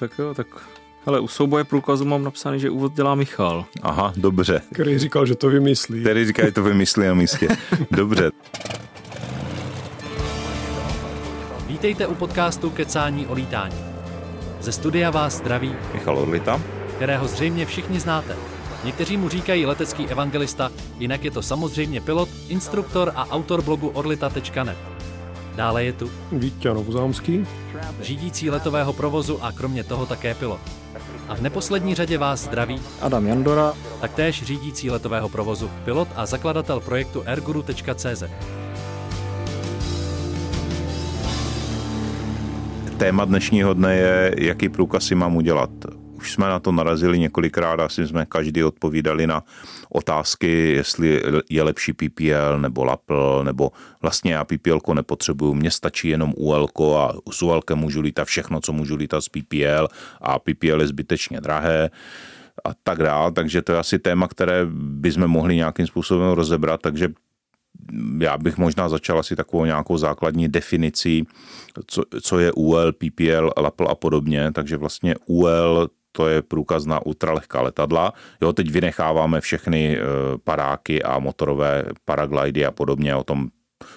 Tak jo, tak ale u souboje průkazu mám napsaný, že úvod dělá Michal. Aha, dobře. Který říkal, že to vymyslí. Který říká, že to vymyslí na místě. Dobře. Vítejte u podcastu Kecání o lítání. Ze studia vás zdraví Michal Orlita. kterého zřejmě všichni znáte. Někteří mu říkají letecký evangelista, jinak je to samozřejmě pilot, instruktor a autor blogu orlita.net. Dále je tu Vítě Novozámský. řídící letového provozu a kromě toho také pilot. A v neposlední řadě vás zdraví Adam Jandora. taktéž řídící letového provozu, pilot a zakladatel projektu airguru.cz. Téma dnešního dne je, jaký průkaz si mám udělat. Jsme na to narazili několikrát, asi jsme každý odpovídali na otázky, jestli je lepší PPL nebo LAPL, nebo vlastně já PPL nepotřebuju, mně stačí jenom UL a s UL můžu lítat všechno, co můžu lítat z PPL a PPL je zbytečně drahé a tak dále, takže to je asi téma, které bychom mohli nějakým způsobem rozebrat, takže já bych možná začal asi takovou nějakou základní definicí, co, co je UL, PPL, LAPL a podobně, takže vlastně UL to je průkaz na ultralehká letadla. Jo, teď vynecháváme všechny eh, paráky a motorové paraglidy a podobně, o tom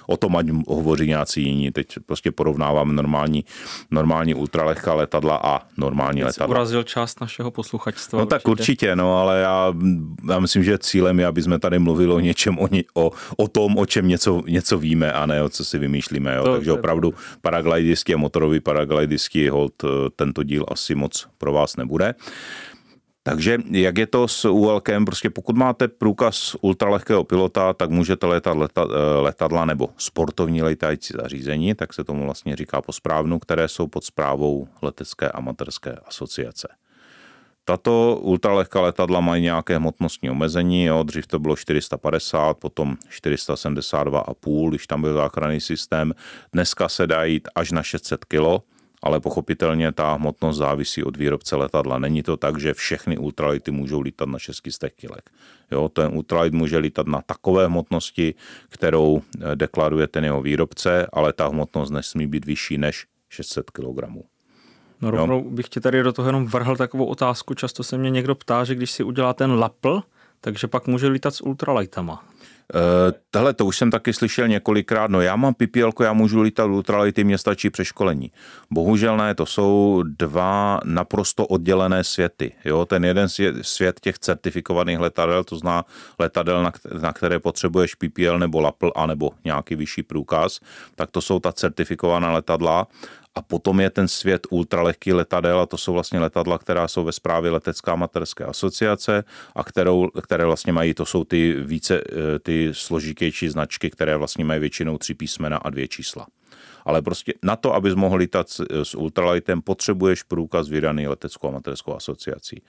O tom ať hovoří nějací jiní. Teď prostě porovnáváme normální, normální ultralehká letadla a normální Jsi letadla. urazil část našeho posluchačstva. No tak určitě, no, ale já, já myslím, že cílem je, aby jsme tady mluvili o něčem, o, ně, o, o tom, o čem něco, něco víme a ne o co si vymýšlíme. Jo. To- Takže to opravdu paraglidisti a motorový paraglidisti hold eh, tento díl asi moc pro vás nebude. Takže jak je to s ULkem? Prostě pokud máte průkaz ultralehkého pilota, tak můžete letat leta, eh, letadla nebo sportovní letající zařízení, tak se tomu vlastně říká po správnu, které jsou pod správou letecké amatérské asociace. Tato ultralehká letadla mají nějaké hmotnostní omezení, jo, dřív to bylo 450, potom 472,5, když tam byl záchranný systém. Dneska se dá jít až na 600 kg, ale pochopitelně ta hmotnost závisí od výrobce letadla. Není to tak, že všechny ultralighty můžou lítat na 600 kg. Jo, ten ultralight může lítat na takové hmotnosti, kterou eh, deklaruje ten jeho výrobce, ale ta hmotnost nesmí být vyšší než 600 kg. No rovnou bych ti tady do toho jenom vrhl takovou otázku. Často se mě někdo ptá, že když si udělá ten lapl, takže pak může lítat s ultralightama. Uh, Tohle to už jsem taky slyšel několikrát, no já mám PPL, já můžu lítat ultralighty, mě stačí přeškolení. Bohužel ne, to jsou dva naprosto oddělené světy. Jo? Ten jeden svět, těch certifikovaných letadel, to zná letadel, na které potřebuješ PPL nebo LAPL, anebo nějaký vyšší průkaz, tak to jsou ta certifikovaná letadla. A potom je ten svět ultralehký letadel a to jsou vlastně letadla, která jsou ve správě letecká amatérské asociace a kterou, které vlastně mají, to jsou ty více, eh, ty složitější značky, které vlastně mají většinou tři písmena a dvě čísla. Ale prostě na to, abys mohl lítat s, ultralightem, potřebuješ průkaz vydaný leteckou amatérskou asociací.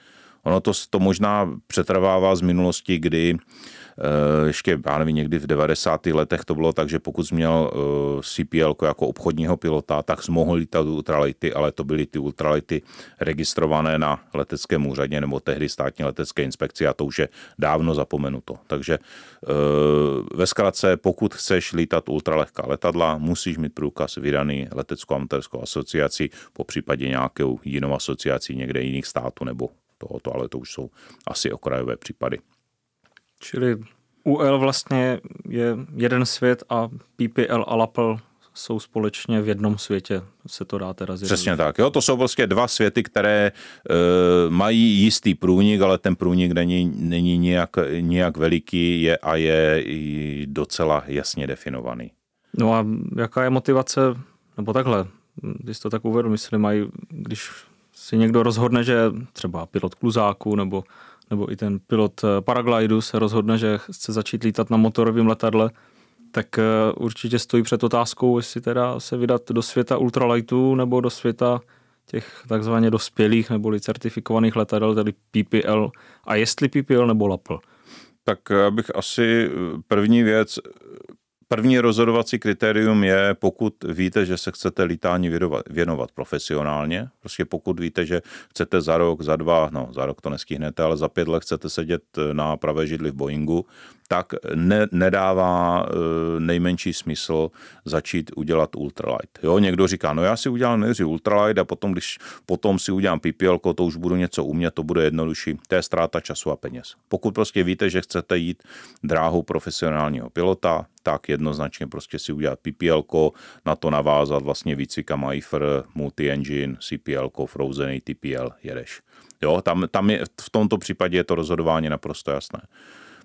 Ono to, to možná přetrvává z minulosti, kdy eh, ještě, já nevím, někdy v 90. letech to bylo tak, že pokud jsi měl eh, CPL jako obchodního pilota, tak jsi mohl lítat ultralighty, ale to byly ty ultralighty registrované na leteckém úřadě nebo tehdy státní letecké inspekci a to už je dávno zapomenuto. Takže eh, ve zkratce, pokud chceš lítat ultralehká letadla, musíš mít průkaz vydaný leteckou amatérskou asociací, po případě nějakou jinou asociací někde jiných států nebo tohoto, ale to už jsou asi okrajové případy. Čili UL vlastně je jeden svět a PPL a LAPL jsou společně v jednom světě, se to dá teda zjednodušit. Přesně tak. Jo, to jsou prostě dva světy, které e, mají jistý průnik, ale ten průnik není, není nijak, nijak veliký je, a je docela jasně definovaný. No a jaká je motivace, nebo takhle, když to tak uvedu, myslím, mají, když si někdo rozhodne, že třeba pilot kluzáku nebo, nebo i ten pilot eh, paraglidu se rozhodne, že chce začít lítat na motorovém letadle, tak eh, určitě stojí před otázkou, jestli teda se vydat do světa ultralightů nebo do světa těch takzvaně dospělých neboli certifikovaných letadel, tedy PPL. A jestli PPL nebo LAPL. Tak já bych asi první věc, První rozhodovací kritérium je, pokud víte, že se chcete lítání věnovat, věnovat profesionálně. Prostě pokud víte, že chcete za rok, za dva, no za rok to nestihnete, ale za pět let chcete sedět na pravé židli v Boeingu, tak ne, nedává e, nejmenší smysl začít udělat ultralight. Jo, někdo říká, no já si udělám nejdřív ultralight a potom, když potom si udělám PPL, to už budu něco umět, to bude jednodušší. To je ztráta času a peněz. Pokud prostě víte, že chcete jít dráhou profesionálního pilota, tak jednoznačně prostě si udělat PPL, na to navázat vlastně výcvika MyFR, multi-engine, CPL, Frozen ATPL, jedeš. Jo, tam, tam je, v tomto případě je to rozhodování naprosto jasné.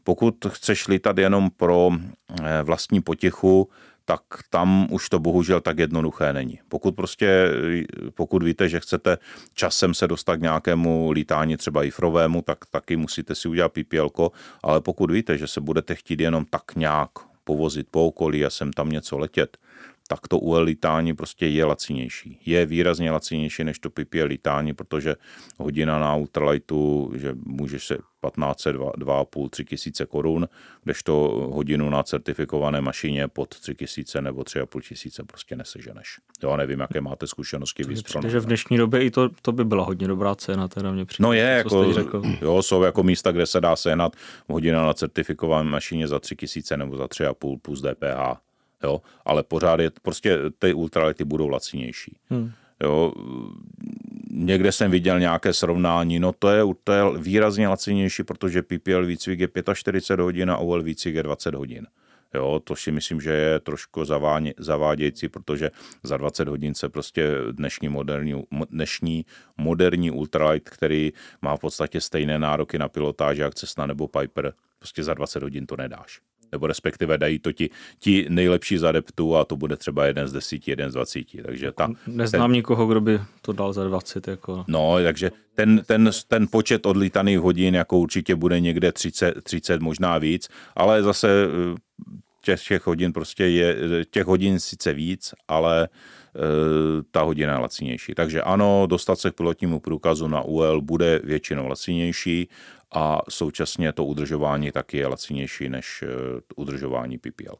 Pokud chceš lítat jenom pro eh, vlastní potěchu, tak tam už to bohužel tak jednoduché není. Pokud prostě, pokud víte, že chcete časem se dostat k nějakému lítání třeba i frovému, tak taky musíte si udělat PPL, ale pokud víte, že se budete chtít jenom tak nějak povozit po okolí a sem tam něco letět, tak to UL lítání prostě je lacinější. Je výrazně lacinější než to PPL lítání, protože hodina na ultralightu, že můžeš se 15, 2,5, 3 tisíce korun, kdežto hodinu na certifikované mašině pod 3 tisíce nebo 3,5 tisíce prostě neseženeš. Jo, nevím, jaké máte zkušenosti. Takže v dnešní době i to, to by byla hodně dobrá cena, teda mě přijde, No je, jako, jo, jsou jako místa, kde se dá sehnat hodina na certifikované mašině za 3 tisíce nebo za 3,5 plus DPH jo, ale pořád je, prostě ty ultralety budou lacinější. Hmm. Jo, někde jsem viděl nějaké srovnání, no to je, to je výrazně lacinější, protože PPL výcvik je 45 hodin a OL výcvik je 20 hodin. Jo, to si myslím, že je trošku zavádějící, protože za 20 hodin se prostě dnešní moderní, dnešní moderní ultralight, který má v podstatě stejné nároky na pilotáž jak Cessna nebo Piper, prostě za 20 hodin to nedáš nebo respektive dají to ti, ti nejlepší z adeptů a to bude třeba jeden z desíti, jeden z dvacíti. Takže ta, Neznám ten, nikoho, kdo by to dal za 20. Jako. No, takže ten, ten, ten počet odlítaných hodin jako určitě bude někde 30, 30 možná víc, ale zase eh, těch, těch hodin prostě je, těch hodin sice víc, ale eh, ta hodina je lacinější. Takže ano, dostat se k pilotnímu průkazu na UL bude většinou lacinější a současně to udržování taky je lacinější než eh, udržování PPL.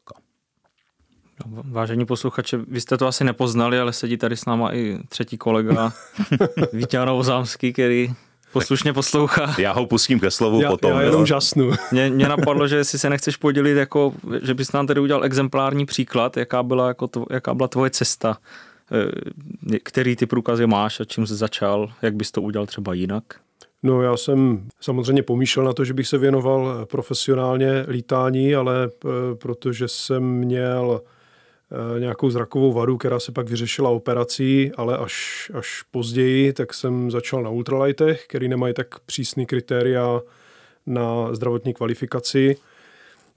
Vážení posluchače, vy jste to asi nepoznali, ale sedí tady s náma i třetí kolega Vítěz Novozámský, který poslušně poslouchá. Já ho pustím ke slovu já, potom. Já jenom žasnu. Mě, mě napadlo, že jestli se nechceš podělit, jako, že bys nám tady udělal exemplární příklad, jaká byla, jako to, jaká byla tvoje cesta, eh, který ty průkazy máš a čím jsi začal, jak bys to udělal třeba jinak? No já jsem samozřejmě pomýšlel na to, že bych se věnoval profesionálně lítání, ale eh, protože jsem měl nějakou zrakovou vadu, která se pak vyřešila operací, ale až, až později, tak jsem začal na ultralightech, který nemají tak přísný kritéria na zdravotní kvalifikaci.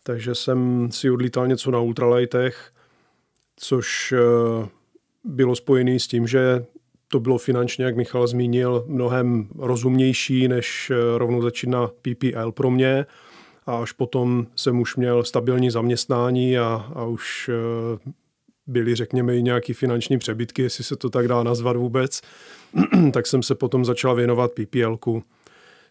Takže jsem si odlítal něco na ultralightech, což eh, bylo spojené s tím, že to bylo finančně, jak Michal zmínil, mnohem rozumnější, než eh, rovnou začít na PPL pro mě. A až potom jsem už měl stabilní zaměstnání a, a už eh, byly, řekněme, i nějaké finanční přebytky, jestli se to tak dá nazvat vůbec, tak jsem se potom začal věnovat PPLku.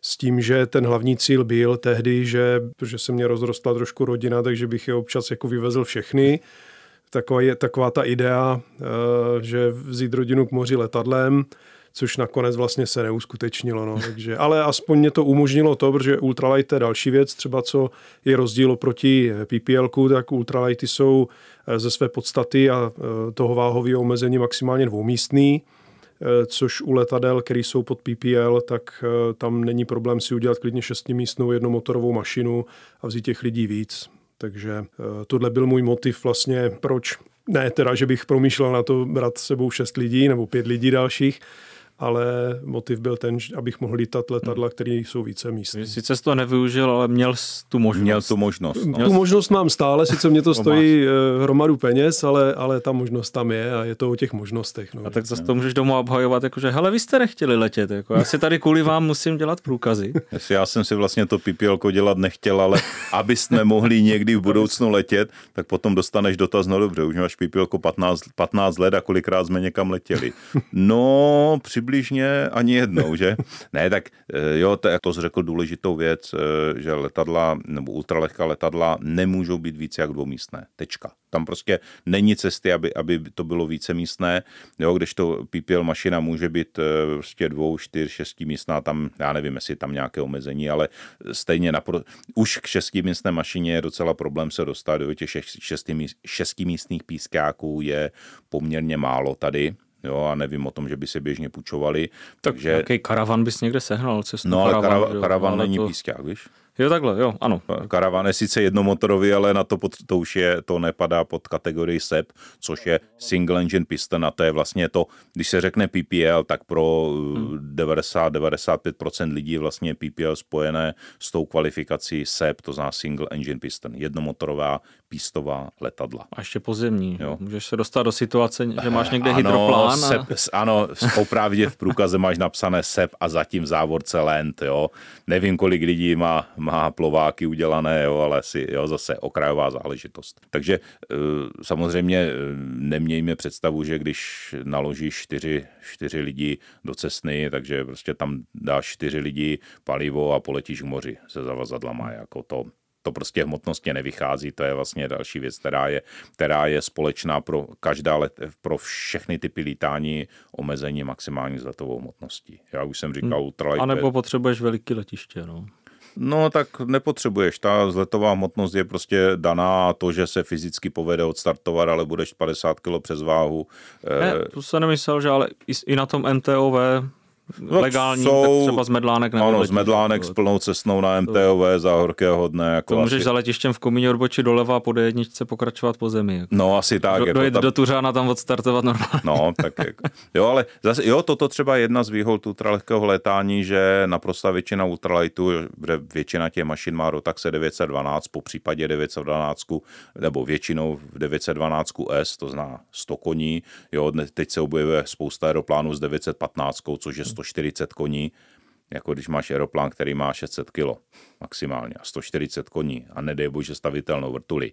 S tím, že ten hlavní cíl byl tehdy, že, protože se mě rozrostla trošku rodina, takže bych je občas jako vyvezl všechny, taková, je, taková ta idea, eh, že vzít rodinu k moři letadlem, což nakonec vlastně se neuskutečnilo. No. Takže, ale aspoň mě to umožnilo to, protože ultralight je další věc, třeba co je rozdíl oproti PPL, tak ultralighty jsou eh, ze své podstaty a eh, toho váhového omezení maximálně dvoumístný, což u letadel, které jsou pod PPL, tak tam není problém si udělat klidně šestimístnou jednomotorovou mašinu a vzít těch lidí víc. Takže eh, tohle byl můj motiv vlastně, proč ne teda, že bych promýšlel na to brát sebou šest lidí nebo pět lidí dalších, ale motiv byl ten, abych mohl lítat letadla, které jsou více místní. Sice jsi to nevyužil, ale měl tu možnost. Měl tu možnost. No. Tu možnost mám stále, sice mě to stojí eh, hromadu peněz, ale, ale ta možnost tam je a je to o těch možnostech. No. A tak zase to můžeš doma obhajovat, jakože hele, vy jste nechtěli letět, jako, já si tady kvůli vám musím dělat průkazy. Já jsem si vlastně to PPL dělat nechtěl, ale abyste mohli někdy v budoucnu letět, tak potom dostaneš dotaz, no dobře, už máš PPL 15, 15 let a kolikrát jsme někam letěli. No, přibližně přibližně ani jednou, že? ne, tak eh, jo, to, to řekl důležitou věc, eh, že letadla nebo ultralehká letadla nemůžou být více jak dvoumístné. Tečka. Tam prostě není cesty, aby, aby to bylo více místné, jo, když to PPL mašina může být eh, prostě dvou, čtyř, šesti místná, tam, já nevím, jestli tam nějaké omezení, ale stejně napro... už k šestimístné mašině je docela problém se dostat do těch šesti místných pískáků je poměrně málo tady, jo, a nevím o tom, že by se běžně půjčovali. Tak takže... jaký karavan bys někde sehnal? Cestu no, ale karavan, karavan není to... pískák, víš? Jo, takhle, jo, ano. Karavan je sice jednomotorový, ale na to, pod, to už je, to nepadá pod kategorii SEP, což je single engine piston a to je vlastně to, když se řekne PPL, tak pro hmm. 90-95% lidí vlastně PPL spojené s tou kvalifikací SEP, to znamená single engine piston, jednomotorová pístová letadla. A ještě pozemní. Jo. Můžeš se dostat do situace, že máš někde ano, hydroplán. A... Sep, ano, opravdě v průkaze máš napsané SEP a zatím závorce Land. Jo. Nevím, kolik lidí má má plováky udělané, jo, ale si jo, zase okrajová záležitost. Takže eh, samozřejmě eh, nemějme představu, že když naložíš čtyři, čtyři lidi do cestny, takže prostě tam dáš čtyři lidi palivo a poletíš k moři se zavazadlama. Jako to, to prostě hmotnostně nevychází, to je vlastně další věc, která je, která je společná pro každá let, pro všechny typy lítání omezení maximální zletovou hmotností. Já už jsem říkal, ultralight. A nebo potřebuješ veliký letiště, no. No tak nepotřebuješ, ta zletová hmotnost je prostě daná a to, že se fyzicky povede odstartovat, ale budeš 50 kg přes váhu. Ne, to se nemyslel, že ale i na tom MTOV no, legální, jsou, tak třeba z Medlánek nebo Ano, z Medlánek s plnou cestnou na MTOV za horkého dne. Jako to můžeš asi... za letištěm v Komíně odbočit doleva a po D1 pokračovat po zemi. Jako. No asi tak. Do, jako dojet tam... do Tuřána tam odstartovat normálně. No, tak jako. Jo, ale zase, jo, toto třeba jedna z výhod ultralehkého létání, že naprosto většina ultralightu, většina těch mašin má Rotaxe 912, po případě 912, nebo většinou v 912 S, to zná 100 koní. Jo, teď se objevuje spousta aeroplánů s 915, což je 140 koní, jako když máš aeroplán, který má 600 kg maximálně a 140 koní a nedej bože stavitelnou vrtuli,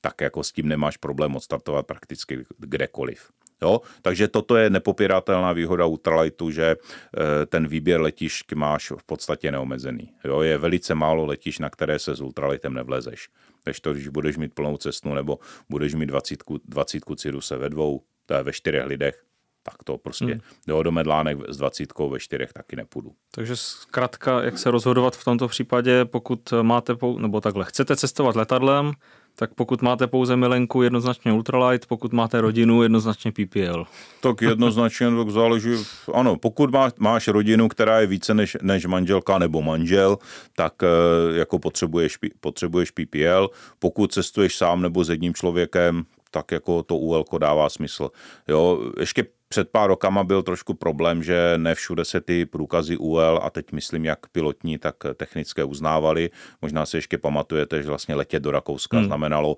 tak jako s tím nemáš problém odstartovat prakticky kdekoliv. Jo? Takže toto je nepopiratelná výhoda ultralightu, že eh, ten výběr letišť máš v podstatě neomezený. Jo? Je velice málo letišť, na které se s ultralightem nevlezeš. Když to, když budeš mít plnou cestu nebo budeš mít 20, 20 se ve dvou, to je ve čtyřech lidech, tak to prostě hmm. jo, do medlánek s dvacítkou ve čtyřech taky nepůjdu. Takže zkrátka, jak se rozhodovat v tomto případě, pokud máte, pou, nebo takhle, chcete cestovat letadlem, tak pokud máte pouze milenku, jednoznačně ultralight, pokud máte rodinu, jednoznačně PPL. Tak jednoznačně tak záleží, ano, pokud má, máš rodinu, která je více než, než manželka nebo manžel, tak eh, jako potřebuješ, potřebuješ PPL. Pokud cestuješ sám nebo s jedním člověkem, tak jako to UL dává smysl. Jo, ještě před pár rokama byl trošku problém, že ne všude se ty průkazy UL a teď myslím jak pilotní, tak technické uznávali. Možná si ještě pamatujete, že vlastně letět do Rakouska hmm. znamenalo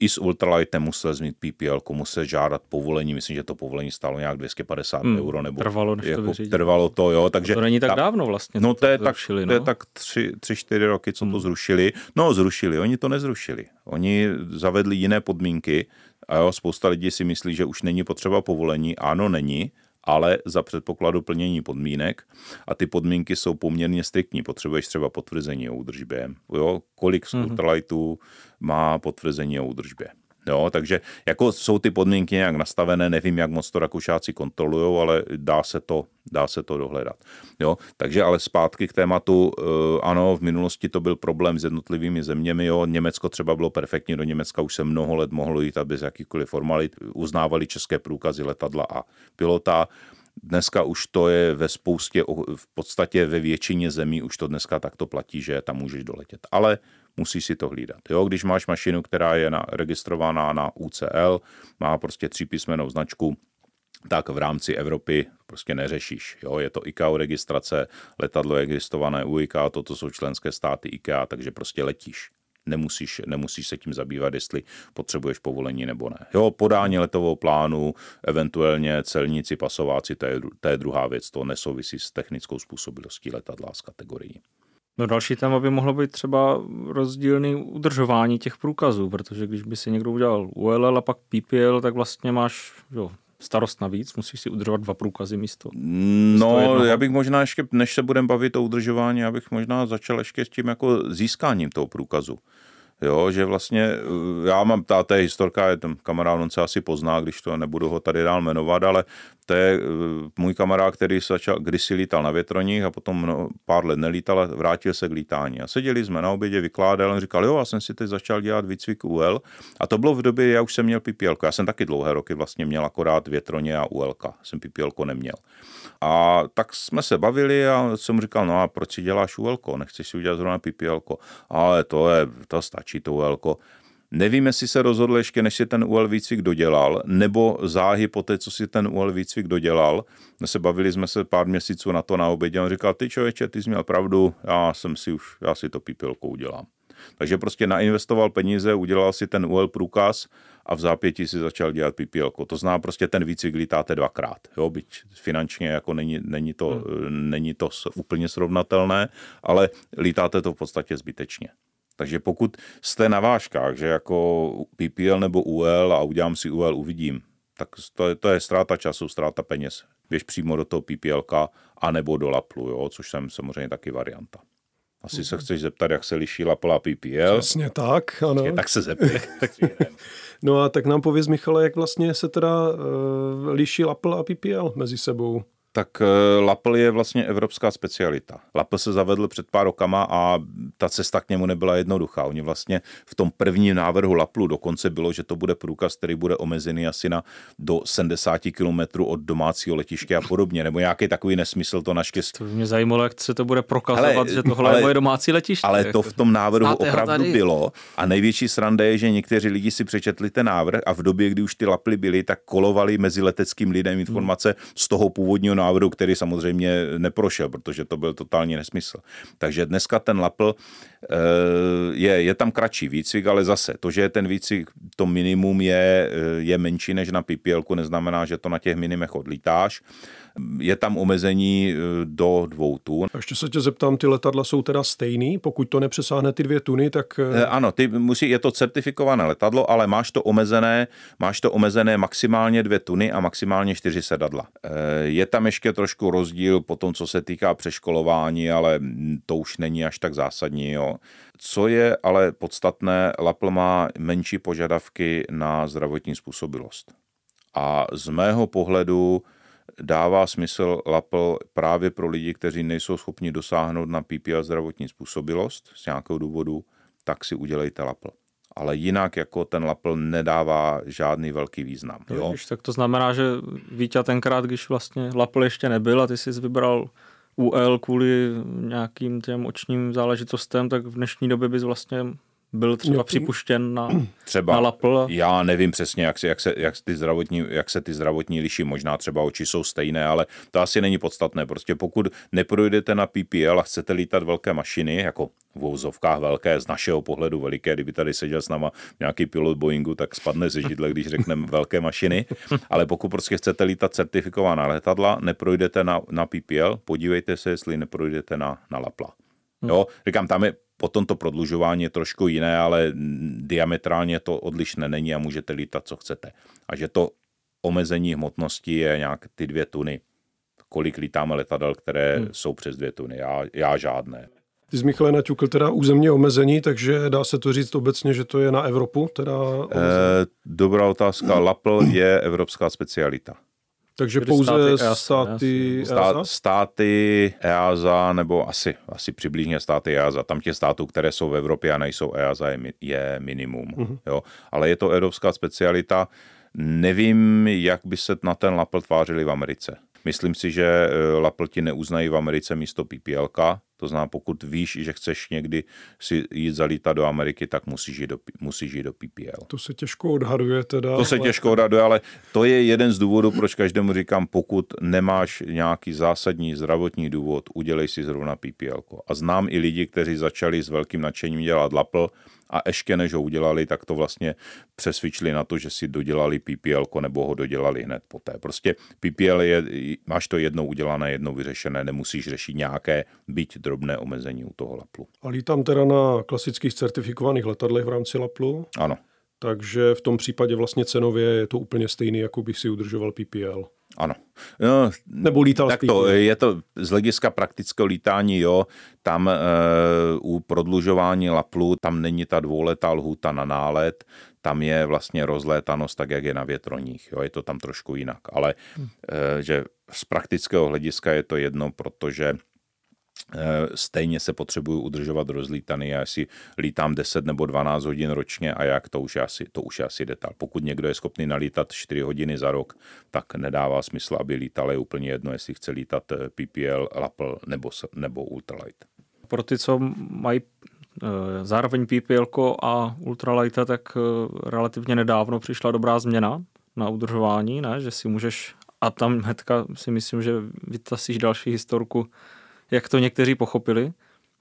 i s ultralightem musel zmít PPL, musel žádat povolení, myslím, že to povolení stálo nějak 250 hmm, euro, nebo trvalo, než jako, to trvalo to, jo, takže... To není tak ta, dávno vlastně. No to, je tak, zrušili, no? to je tak tři, tři, čtyři roky, co hmm. to zrušili. No zrušili, oni to nezrušili. Oni zavedli jiné podmínky, a jo, spousta lidí si myslí, že už není potřeba povolení. Ano, není, ale za předpokladu plnění podmínek a ty podmínky jsou poměrně striktní. Potřebuješ třeba potvrzení o údržbě. Jo, kolik z mm-hmm. má potvrzení o údržbě. Jo, takže jako jsou ty podmínky nějak nastavené, nevím, jak moc to Rakušáci kontrolují, ale dá se to, dá se to dohledat. Jo, takže ale zpátky k tématu, eh, ano, v minulosti to byl problém s jednotlivými zeměmi, jo, Německo třeba bylo perfektní, do Německa už se mnoho let mohlo jít a bez jakýchkoliv formalit, uznávali české průkazy letadla a pilota, Dneska už to je ve spoustě, v podstatě ve většině zemí už to dneska takto platí, že tam můžeš doletět. Ale musí si to hlídat. Jo, když máš mašinu, která je na, registrovaná na UCL, má prostě třípísmenou značku, tak v rámci Evropy prostě neřešíš. Jo, je to ICAO registrace, letadlo je registrované u ICAO, toto jsou členské státy ICAO, takže prostě letíš. Nemusíš, nemusíš se tím zabývat, jestli potřebuješ povolení nebo ne. Jo, podání letového plánu, eventuálně celníci, pasováci, to je, to je druhá věc, to nesouvisí s technickou způsobilostí letadla z kategorií. No další téma by mohlo být třeba rozdílný udržování těch průkazů, protože když by si někdo udělal ULL a pak PPL, tak vlastně máš jo, starost navíc, musíš si udržovat dva průkazy místo. No, místo já bych možná ještě, než se budeme bavit o udržování, já bych možná začal ještě s tím jako získáním toho průkazu. Jo, že vlastně eh, já mám, ta, ta historka, je ten kamarád, on se asi pozná, když to nebudu ho tady dál jmenovat, ale to je eh, můj kamarád, který začal, kdysi lítal na větroních a potom no, pár let nelítal a vrátil se k lítání. A seděli jsme na obědě, vykládal, on říkal, jo, já jsem si teď začal dělat výcvik UL a to bylo v době, já už jsem měl PPL. Já jsem taky dlouhé roky vlastně měl akorát větroně a UL. Jsem PPL neměl. A tak jsme se bavili a jsem říkal, no a proč si děláš UL? Nechceš si udělat zrovna PPL? Ale to je, to stačí to UL. Nevím, jestli se rozhodl ještě, než si ten UL výcvik dodělal, nebo záhy po té, co si ten UL výcvik dodělal. My se bavili jsme se pár měsíců na to na obědě on říkal, ty člověče, ty jsi měl pravdu, já jsem si už, já si to pípilkou udělám. Takže prostě nainvestoval peníze, udělal si ten UL průkaz a v zápětí si začal dělat PPL. To zná prostě ten výcvik lítáte dvakrát. Jo, byť finančně jako není, není, to, hmm. není to úplně srovnatelné, ale lítáte to v podstatě zbytečně. Takže pokud jste na vážkách, že jako PPL nebo UL a udělám si UL, uvidím, tak to je, to je ztráta času, ztráta peněz. Běž přímo do toho PPL a nebo do Laplu, jo, což jsem samozřejmě taky varianta. Asi se chceš zeptat, jak se liší Lapl a PPL. Přesně tak, ano. tak se zeptej. no a tak nám pověz, Michale, jak vlastně se teda uh, liší Lapl a PPL mezi sebou? Tak eh, Lapl je vlastně evropská specialita. Lapl se zavedl před pár rokama a ta cesta k němu nebyla jednoduchá. Oni vlastně v tom prvním návrhu Laplu dokonce bylo, že to bude průkaz, který bude omezený asi na do 70 km od domácího letiště a podobně, nebo nějaký takový nesmysl to naštěstí. To mě zajímalo, jak se to bude prokazovat, ale, že tohle ale, je moje domácí letiště. Ale to v tom návrhu Znáte opravdu bylo a největší sranda je, že někteří lidi si přečetli ten návrh a v době, kdy už ty Laply byly, tak kolovali mezi leteckým lidem informace hmm. z toho původního návrhu, který samozřejmě neprošel, protože to byl totální nesmysl. Takže dneska ten Lapl eh, je, je tam kratší výcvik, ale zase to, že je ten výcvik, to minimum je, eh, je menší než na PPL, neznamená, že to na těch minimech odlítáš je tam omezení e, do dvou tun. A ještě se tě zeptám, ty letadla jsou teda stejný? Pokud to nepřesáhne ty dvě tuny, tak... E, ano, ty musí, je to certifikované letadlo, ale máš to omezené, máš to omezené maximálně dvě tuny a maximálně čtyři sedadla. E, je tam ještě trošku rozdíl po tom, co se týká přeškolování, ale to už není až tak zásadní. Jo. Co je ale podstatné, Lapl má menší požadavky na zdravotní způsobilost. A z mého pohledu dává smysl LAPL právě pro lidi, kteří nejsou schopni dosáhnout na PPL zdravotní způsobilost z nějakého důvodu, tak si udělejte LAPL. Ale jinak jako ten LAPL nedává žádný velký význam. Jo? Víš, tak to znamená, že Vítě tenkrát, když vlastně LAPL ještě nebyl a ty jsi vybral UL kvůli nějakým těm očním záležitostem, tak v dnešní době bys vlastně byl třeba připuštěn na, třeba, na Lapl? Já nevím přesně, jak se, jak, se, jak, ty zdravotní, jak se ty zdravotní liší. Možná třeba oči jsou stejné, ale to asi není podstatné. Prostě pokud neprojdete na PPL a chcete lítat velké mašiny, jako v vouzovkách velké, z našeho pohledu veliké, kdyby tady seděl s náma nějaký pilot Boeingu, tak spadne ze židle, když řekneme velké mašiny. Ale pokud prostě chcete lítat certifikovaná letadla, neprojdete na, na PPL, podívejte se, jestli neprojdete na, na Lapla. Jo, říkám, tam je Potom to prodlužování je trošku jiné, ale diametrálně to odlišné není a můžete lítat, co chcete. A že to omezení hmotnosti je nějak ty dvě tuny. Kolik lítáme letadel, které hmm. jsou přes dvě tuny? Já, já žádné. Ty jsi Michale naťukl teda územně omezení, takže dá se to říct obecně, že to je na Evropu? Teda e, dobrá otázka. Lapl je evropská specialita. Takže Tedy pouze státy, státy EASA? Státy EASA, nebo asi, asi přibližně státy EASA. Tam těch států, které jsou v Evropě a nejsou EASA, je, je minimum. Uh-huh. Jo. Ale je to evropská specialita. Nevím, jak by se na ten lapl tvářili v Americe. Myslím si, že eh, lapl ti neuznají v Americe místo PPL, to znamená, pokud víš, že chceš někdy si jít zalítat do Ameriky, tak musíš jít do, musíš jít do PPL. To se těžko odhaduje teda. To se ale... těžko odhaduje, ale to je jeden z důvodů, proč každému říkám, pokud nemáš nějaký zásadní zdravotní důvod, udělej si zrovna PPL. A znám i lidi, kteří začali s velkým nadšením dělat lapl a ještě než ho udělali, tak to vlastně přesvědčili na to, že si dodělali PPL nebo ho dodělali hned poté. Prostě PPL je, máš to jednou udělané, jednou vyřešené, nemusíš řešit nějaké byť drobné omezení u toho Laplu. A lítám teda na klasických certifikovaných letadlech v rámci Laplu? Ano. Takže v tom případě vlastně cenově je to úplně stejný, jako bych si udržoval PPL. Ano. No, Nebo lítal tak to, je to z hlediska praktického lítání, jo, tam e, u prodlužování laplu, tam není ta dvouletá lhuta na nálet, tam je vlastně rozlétanost tak, jak je na větroních, jo, je to tam trošku jinak, ale e, že z praktického hlediska je to jedno, protože stejně se potřebuju udržovat rozlítaný. Já si lítám 10 nebo 12 hodin ročně a jak, to už asi, to už asi detail. Pokud někdo je schopný nalítat 4 hodiny za rok, tak nedává smysl, aby lítal. Je úplně jedno, jestli chce lítat eh, PPL, Lapl nebo, nebo Ultralight. Pro ty, co mají eh, zároveň PPL a Ultralighta, tak relativně nedávno přišla dobrá změna na udržování, ne? že si můžeš, a tam hnedka si myslím, že vytasíš další historku, jak to někteří pochopili,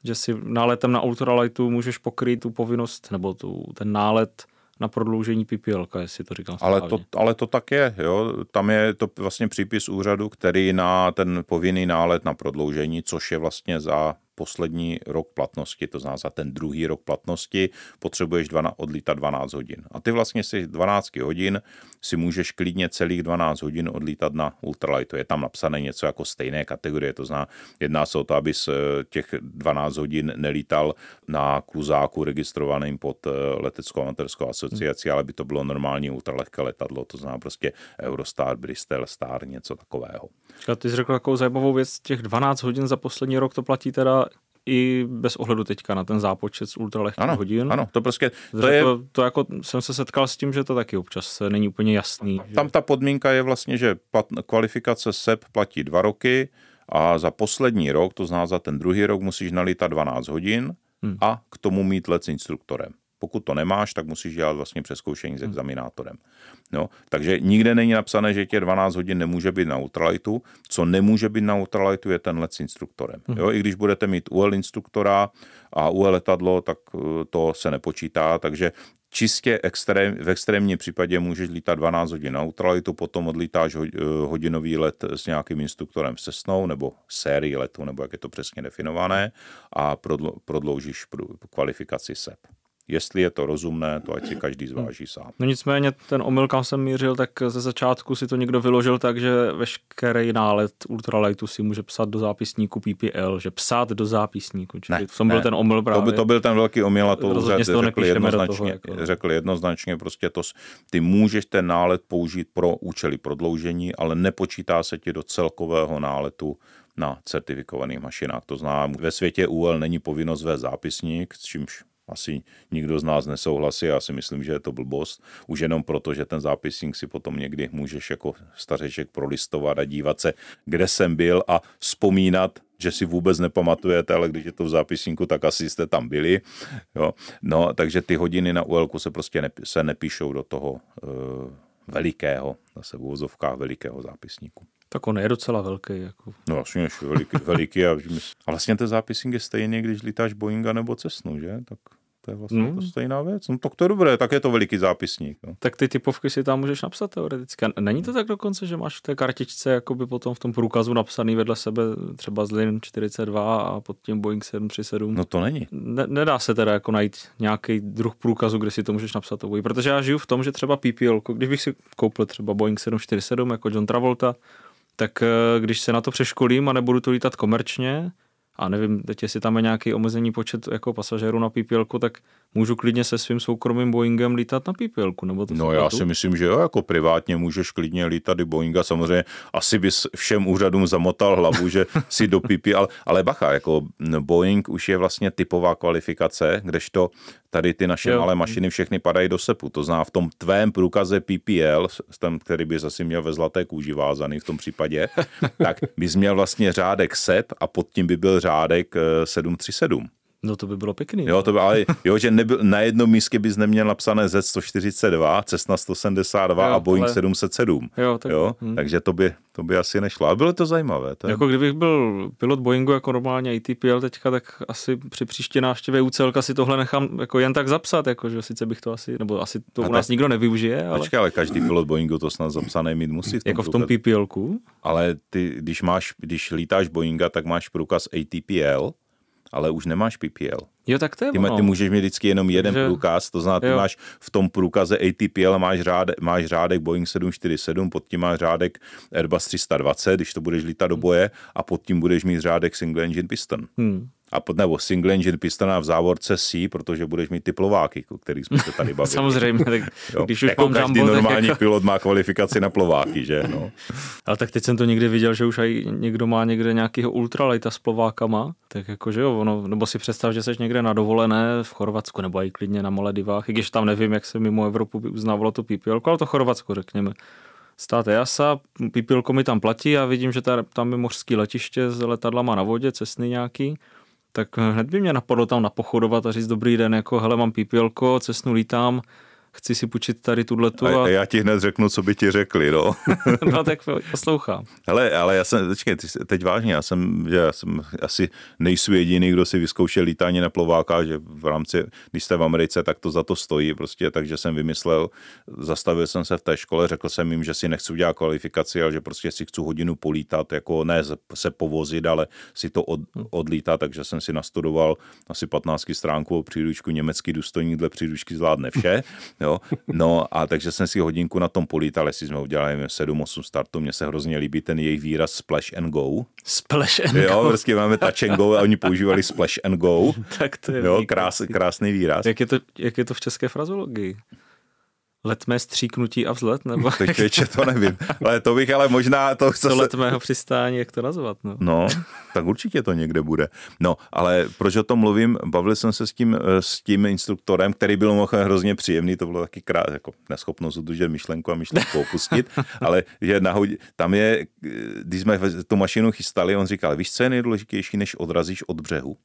že si náletem na ultralightu můžeš pokrýt tu povinnost nebo tu, ten nálet na prodloužení PPL, jestli to říkám ale to, ale to tak je, jo. Tam je to vlastně přípis úřadu, který na ten povinný nálet na prodloužení, což je vlastně za poslední rok platnosti, to znamená za ten druhý rok platnosti, potřebuješ dva, odlítat 12 hodin. A ty vlastně si 12 hodin si můžeš klidně celých 12 hodin odlítat na ultralightu. Je tam napsané něco jako stejné kategorie, to znamená, jedná se o to, abys eh, těch 12 hodin nelítal na kluzáku registrovaným pod eh, leteckou amatérskou asociací, hmm. ale by to bylo normální ultralehké letadlo, to znamená prostě Eurostar, Bristol, Star, něco takového. A ty jsi řekl takovou zajímavou věc, těch 12 hodin za poslední rok to platí teda i bez ohledu teďka na ten zápočet z ultralehkých ano, hodin. Ano, to prostě... To, je... to, to jako jsem se setkal s tím, že to taky občas není úplně jasný. Tam že... ta podmínka je vlastně, že plat, kvalifikace SEP platí dva roky a za poslední rok, to znamená za ten druhý rok, musíš nalítat 12 hodin hmm. a k tomu mít let s instruktorem. Pokud to nemáš, tak musíš dělat vlastně přeskoušení s hmm. examinátorem. No, takže nikde není napsané, že tě 12 hodin nemůže být na ultralightu. Co nemůže být na ultralightu, je ten let s instruktorem. Hmm. Jo, I když budete mít UL instruktora a UL letadlo, tak eh, to se nepočítá, takže čistě extrém, v extrémním případě můžeš lítat 12 hodin na ultralightu, potom odlítáš eh, hodinový let s nějakým instruktorem se snou nebo sérii letu, nebo jak je to přesně definované a prodloužíš kvalifikaci SEP jestli je to rozumné, to ať si každý zváží sám. No nicméně ten omyl, kam jsem mířil, tak ze začátku si to někdo vyložil tak, že veškerý nálet ultralightu si může psat do zápisníku PPL, že psát do zápisníku. Čili ne, v tom ne, byl ten omyl právě. To, by, to byl ten velký omyl a to úřad řekl jednoznačně, toho, jako. řekl jednoznačně, prostě to, ty můžeš ten nálet použít pro účely prodloužení, ale nepočítá se ti do celkového náletu na certifikovaných mašinách. To znamená, ve světě UL není povinnost ve zápisník, s čímž asi nikdo z nás nesouhlasí, já si myslím, že je to blbost. Už jenom proto, že ten zápisník si potom někdy můžeš jako stařeček prolistovat a dívat se, kde jsem byl a vzpomínat, že si vůbec nepamatujete, ale když je to v zápisníku, tak asi jste tam byli. Jo. No, takže ty hodiny na UL se prostě nepí, se nepíšou do toho uh, velikého, zase v úvozovkách velikého zápisníku. Tak on je docela velký. Jako. No vlastně veliký, veliký a, a vlastně ten zápisník je stejný, když lítáš Boeinga nebo Cessnu, že? Tak to je vlastně hmm. to stejná věc. No tak to je dobré, tak je to veliký zápisník. No. Tak ty typovky si tam můžeš napsat teoreticky. Není to tak dokonce, že máš v té kartičce jakoby potom v tom průkazu napsaný vedle sebe třeba Zlin 42 a pod tím Boeing 737? No to není. Ne, nedá se teda jako najít nějaký druh průkazu, kde si to můžeš napsat obojí. Protože já žiju v tom, že třeba PPL, když bych si koupil třeba Boeing 747 jako John Travolta, tak eh, když se na to přeškolím a nebudu to lítat komerčně, a nevím, teď jestli tam je nějaký omezený počet jako pasažérů na PPL, tak můžu klidně se svým soukromým Boeingem lítat na PPL, nebo to No já si myslím, že jo, jako privátně můžeš klidně lítat i Boeinga, samozřejmě asi bys všem úřadům zamotal hlavu, že si do PPL, ale bacha, jako Boeing už je vlastně typová kvalifikace, kdežto tady ty naše jo. malé mašiny všechny padají do SEPu. To zná v tom tvém průkaze PPL, ten, který bys asi měl ve zlaté kůži vázaný v tom případě, tak bys měl vlastně řádek SEP a pod tím by byl řádek 737. No to by bylo pěkný. Jo, to by, ale jo, že nebyl, na jednom místě bys neměl napsané Z142, Cessna 172 jo, a Boeing ale... 707. Jo, tak, jo? Hm. Takže to by, to by asi nešlo. Ale bylo to zajímavé. To je... Jako kdybych byl pilot Boeingu jako normálně ATPL teďka, tak asi při příští návštěvě UCLka si tohle nechám jako jen tak zapsat, jako, že sice bych to asi, nebo asi to a u nás tak, nikdo nevyužije. Ale... Počkej, ale každý pilot Boeingu to snad zapsané mít musí. V tom jako v tom PPLku? Ale ty, když máš, když lítáš Boeinga, tak máš průkaz ATPL, ale už nemáš PPL. Jo, tak to je Ty, ono. ty můžeš mít vždycky jenom jeden Takže- průkaz, to znamená, ty jo. máš v tom průkaze ATPL máš řádek, máš řádek Boeing 747, pod tím máš řádek Airbus 320, když to budeš lítat do boje, a pod tím budeš mít řádek single engine piston. Hmm. A pod, nebo single engine piston a v závorce C, protože budeš mít ty plováky, o kterých jsme se tady bavili. Samozřejmě, tak Jo. když už jako mám každý Jumbo, normální jako, pilot má kvalifikaci na plováky, že? No. ale tak teď jsem to někdy viděl, že už aj někdo má někde nějakýho ultralighta s plovákama, tak jako, že jo, ono, nebo si představ, že jsi někde na dovolené v Chorvatsku nebo i klidně na Maledivách, i když tam nevím, jak se mimo Evropu by uznávalo to PPL, ale to Chorvatsko, řekněme. Stát EASA, PPL mi tam platí a vidím, že ta, tam je mořský letiště s letadlama na vodě, cestny nějaký, tak hned by mě napadlo tam napochodovat a říct dobrý den, jako hele, mám PPL, cestnu lítám, chci si půjčit tady tuhletu A, a, a já ti hned řeknu, co by ti řekli, no. no tak poslouchám. Hele, ale já jsem, počkej, teď vážně, já jsem, že já jsem asi nejsou jediný, kdo si vyzkoušel lítání na plováka, že v rámci, když jste v Americe, tak to za to stojí prostě, takže jsem vymyslel, zastavil jsem se v té škole, řekl jsem jim, že si nechci udělat kvalifikaci, ale že prostě si chci hodinu polítat, jako ne se povozit, ale si to od, odlítat, takže jsem si nastudoval asi 15 stránkovou příručku německý důstojník dle příručky zvládne vše, jo, no a takže jsem si hodinku na tom polítal, jestli jsme udělali nevím, 7-8 startů, mně se hrozně líbí ten jejich výraz splash and go, Splash and jo, go. prostě máme touch and go a oni používali splash and go, Tak to je jo, krás, krásný výraz. Jak je, to, jak je to v české frazologii? Letmé stříknutí a vzlet? Nebo Teď větše to nevím, ale to bych ale možná, to to letmého přistání, jak to nazvat? No. No, tak určitě to někde bude. No, ale proč o tom mluvím? Bavil jsem se s tím, eh, s tím instruktorem, který byl mimochodem hrozně příjemný, to bylo taky krát, jako neschopnost udržet myšlenku a myšlenku opustit, ale že nahodí, tam je, eh, když jsme tu mašinu chystali, on říkal, víš, co je nejdůležitější, než odrazíš od břehu?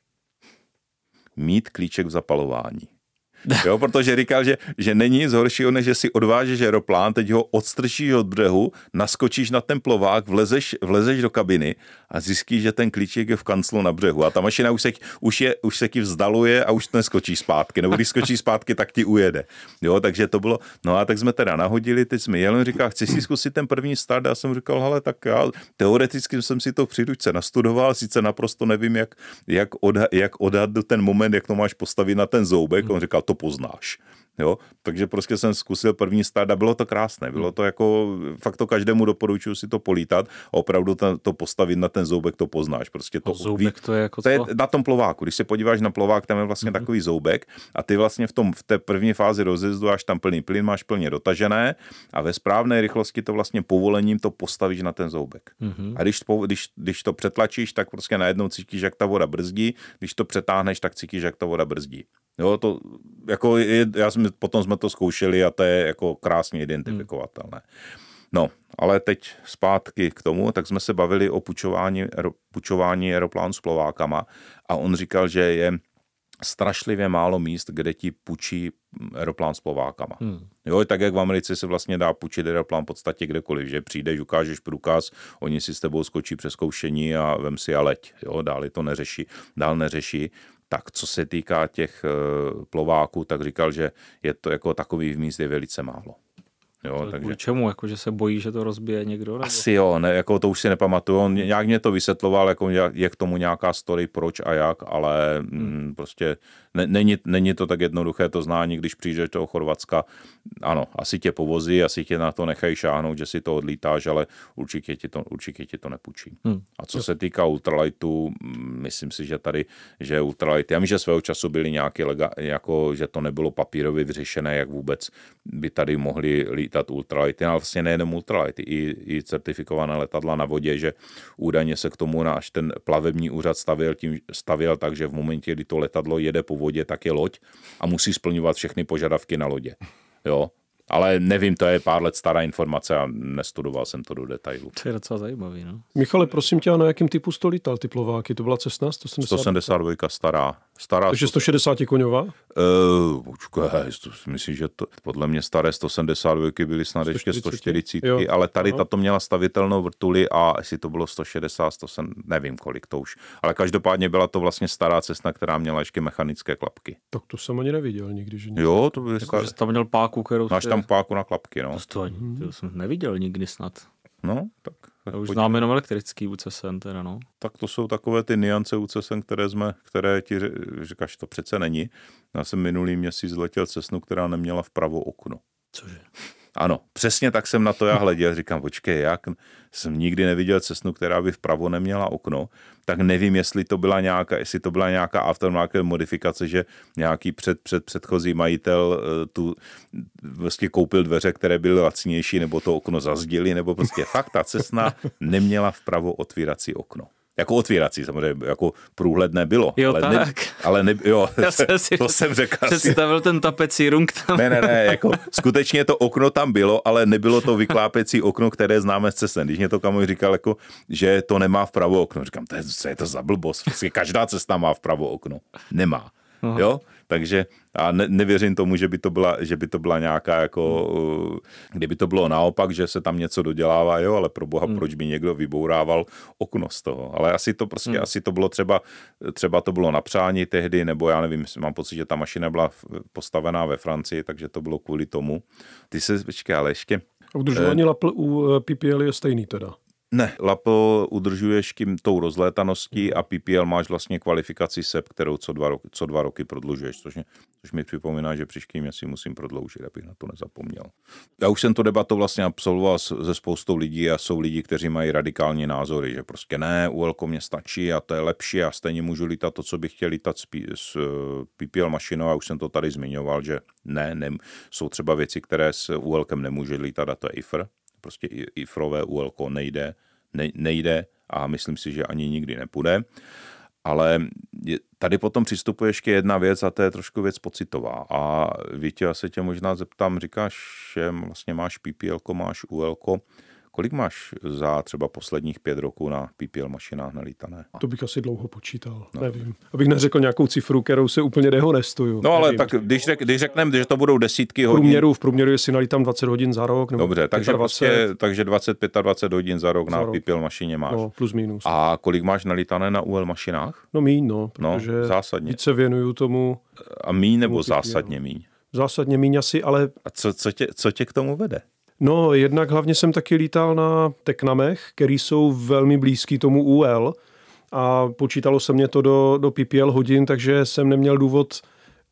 Mít klíček v zapalování. Jo, protože říkal, že, že není nic horšího, než že si odvážeš aeroplán, teď ho odstrčíš od břehu, naskočíš na ten plovák, vlezeš, vlezeš do kabiny a zjistíš, že ten klíček je v kanclu na břehu. A ta mašina už se, už, je, už se ti vzdaluje a už neskočí zpátky, nebo když skočí zpátky, tak ti ujede. Jo, takže to bylo, no a tak jsme teda nahodili, teď jsme jeli, říkal, chci si zkusit ten první start? Já jsem říkal, hele, tak já teoreticky jsem si to v příručce nastudoval, sice naprosto nevím, jak, jak, odha, jak odhadnout ten moment, jak to máš postavit na ten zoubek, on říkal, to poznáš. Jo, takže prostě jsem zkusil první start a bylo to krásné. Bylo to jako, fakt to každému doporučuji si to polítat a opravdu to, to postavit na ten zoubek, to poznáš. Prostě to, To zoubek to je jako to je na tom plováku. Když se podíváš na plovák, tam je vlastně mm-hmm. takový zoubek a ty vlastně v, tom, v té první fázi rozjezdu, až tam plný plyn máš plně dotažené a ve správné rychlosti to vlastně povolením to postavíš na ten zoubek. Mm-hmm. A když, když, když to přetlačíš, tak prostě najednou cítíš, jak ta voda brzdí, když to přetáhneš, tak cítíš, jak ta voda brzdí. Jo, to, jako je, já jsme, potom jsme to zkoušeli a to je jako krásně identifikovatelné. No, ale teď zpátky k tomu, tak jsme se bavili o pučování, pučování aeroplánu s plovákama a on říkal, že je strašlivě málo míst, kde ti pučí aeroplán s plovákama. Hmm. Jo, tak jak v Americe se vlastně dá půjčit aeroplán v podstatě kdekoliv, že přijdeš, ukážeš průkaz, oni si s tebou skočí přes zkoušení a vem si a leď. Jo, dále to neřeší, dál neřeší. Tak co se týká těch uh, plováků, tak říkal, že je to jako takový míst je velice málo. Jo, Takže... takže Kvůli čemu? Jako, že se bojí, že to rozbije někdo? Nebo? asi jo, ne, jako to už si nepamatuju. On nějak mě to vysvětloval, jako je k tomu nějaká story, proč a jak, ale mm, prostě ne, není, není to tak jednoduché to znání, když přijdeš do Chorvatska. Ano, asi tě povozí, asi tě na to nechají šáhnout, že si to odlítáš, ale určitě ti to, určitě ti to nepůjčí. Hmm. A co se týká ultralightu, mm, myslím si, že tady, že ultralight, já vím, že svého času byly nějaké, jako, že to nebylo papírově vyřešené, jak vůbec by tady mohli lítat ultralighty, ale vlastně nejenom ultralighty, i, i certifikované letadla na vodě, že údajně se k tomu náš ten plavební úřad stavěl, tím, stavěl tak, že v momentě, kdy to letadlo jede po vodě, tak je loď a musí splňovat všechny požadavky na lodě. Jo, ale nevím, to je pár let stará informace a nestudoval jsem to do detailu. To je docela zajímavý, no. Michale, prosím tě, a na jakým typu to lítal ty plováky? To byla cestna 170? 172 stará. stará Takže 160 koňová? Uh, počkej, si myslím, že to, podle mě staré 172 byly snad ještě 140, 140, jo. ale tady Aha. tato měla stavitelnou vrtuli a jestli to bylo 160, 100, nevím kolik to už. Ale každopádně byla to vlastně stará cestna, která měla ještě mechanické klapky. Tak to jsem ani neviděl nikdy. Že Jo, to by Jako, že jsi tam měl páku, kterou máš si- tam páku na klapky, no. To, to, to jsem neviděl nikdy snad. No, tak Já už znám jenom elektrický UCSN teda, no. Tak to jsou takové ty niance UCSN, které jsme, které ti říkáš, to přece není. Já jsem minulý měsíc letěl cesnu, která neměla vpravo okno. Cože? Ano, přesně tak jsem na to já hleděl. Říkám, počkej, jak jsem nikdy neviděl cestnu, která by vpravo neměla okno, tak nevím, jestli to byla nějaká, jestli to byla nějaká aftermarket modifikace, že nějaký před, před předchozí majitel eh, tu vlastně koupil dveře, které byly lacnější, nebo to okno zazdili, nebo prostě fakt ta cestna neměla vpravo otvírací okno. Jako otvírací samozřejmě, jako průhledné bylo. Jo, ale tak. Ne, ale ne, jo, Já jsem si to jsem řekl. asi- Představil ten tapecí rung tam. ne, ne, ne, jako skutečně to okno tam bylo, ale nebylo to vyklápěcí okno, které známe z cestem. Když mě to kamoš říkal, jako, že to nemá vpravo okno, říkám, to je, co je to za blbost, prostě každá cesta má vpravo okno. Nemá. Aha. Jo? Takže a ne, nevěřím tomu, že by to byla, že by to byla nějaká jako, uh, kdyby to bylo naopak, že se tam něco dodělává, jo, ale pro boha, proč by někdo vybourával okno z toho. Ale asi to prostě, asi to bylo třeba, třeba to bylo na přání tehdy, nebo já nevím, mám pocit, že ta mašina byla postavená ve Francii, takže to bylo kvůli tomu. Ty se, počkej, ale ještě, A udržování lapl u eh, PPL je stejný teda. Ne, Lapo udržuješ tím tou rozlétaností a PPL máš vlastně kvalifikaci SEP, kterou co dva roky, co dva roky prodlužuješ, což, mě, což mi připomíná, že příští měsíc musím prodloužit, abych na to nezapomněl. Já už jsem to debatu vlastně absolvoval se spoustou lidí a jsou lidi, kteří mají radikální názory, že prostě ne, UL mě stačí a to je lepší a stejně můžu lítat to, co bych chtěl lítat s, s eh, PPL mašinou a už jsem to tady zmiňoval, že ne, ne jsou třeba věci, které s UL nemůže lítat a to je IFR, prostě i- IFRové UL nejde, ne, nejde a myslím si, že ani nikdy nepůjde. Ale tady potom přistupuje ještě jedna věc a to je trošku věc pocitová. A Vítě, já se tě možná zeptám, říkáš, že vlastně máš PPL, máš UL, kolik máš za třeba posledních pět roků na PPL mašinách nalítané? To bych asi dlouho počítal, no. nevím. Abych neřekl nějakou cifru, kterou se úplně dehonestuju. No ale nevím. tak když, řek, když řekneme, že to budou desítky v hodin, průměru, v průměru, jestli nalítám 20 hodin za rok, nebo Dobře, takže, 25, prostě, takže 25-20 hodin za rok Za na rok. PPL mašině máš. no, plus minus. A kolik máš nalítané na UL mašinách? No míň, no, No, protože zásadně. víc se věnuju tomu A míň nebo zásadně míň? zásadně míň asi, ale A co, co, tě, co tě k tomu vede? No jednak hlavně jsem taky lítal na Teknamech, který jsou velmi blízký tomu UL a počítalo se mě to do, do PPL hodin, takže jsem neměl důvod,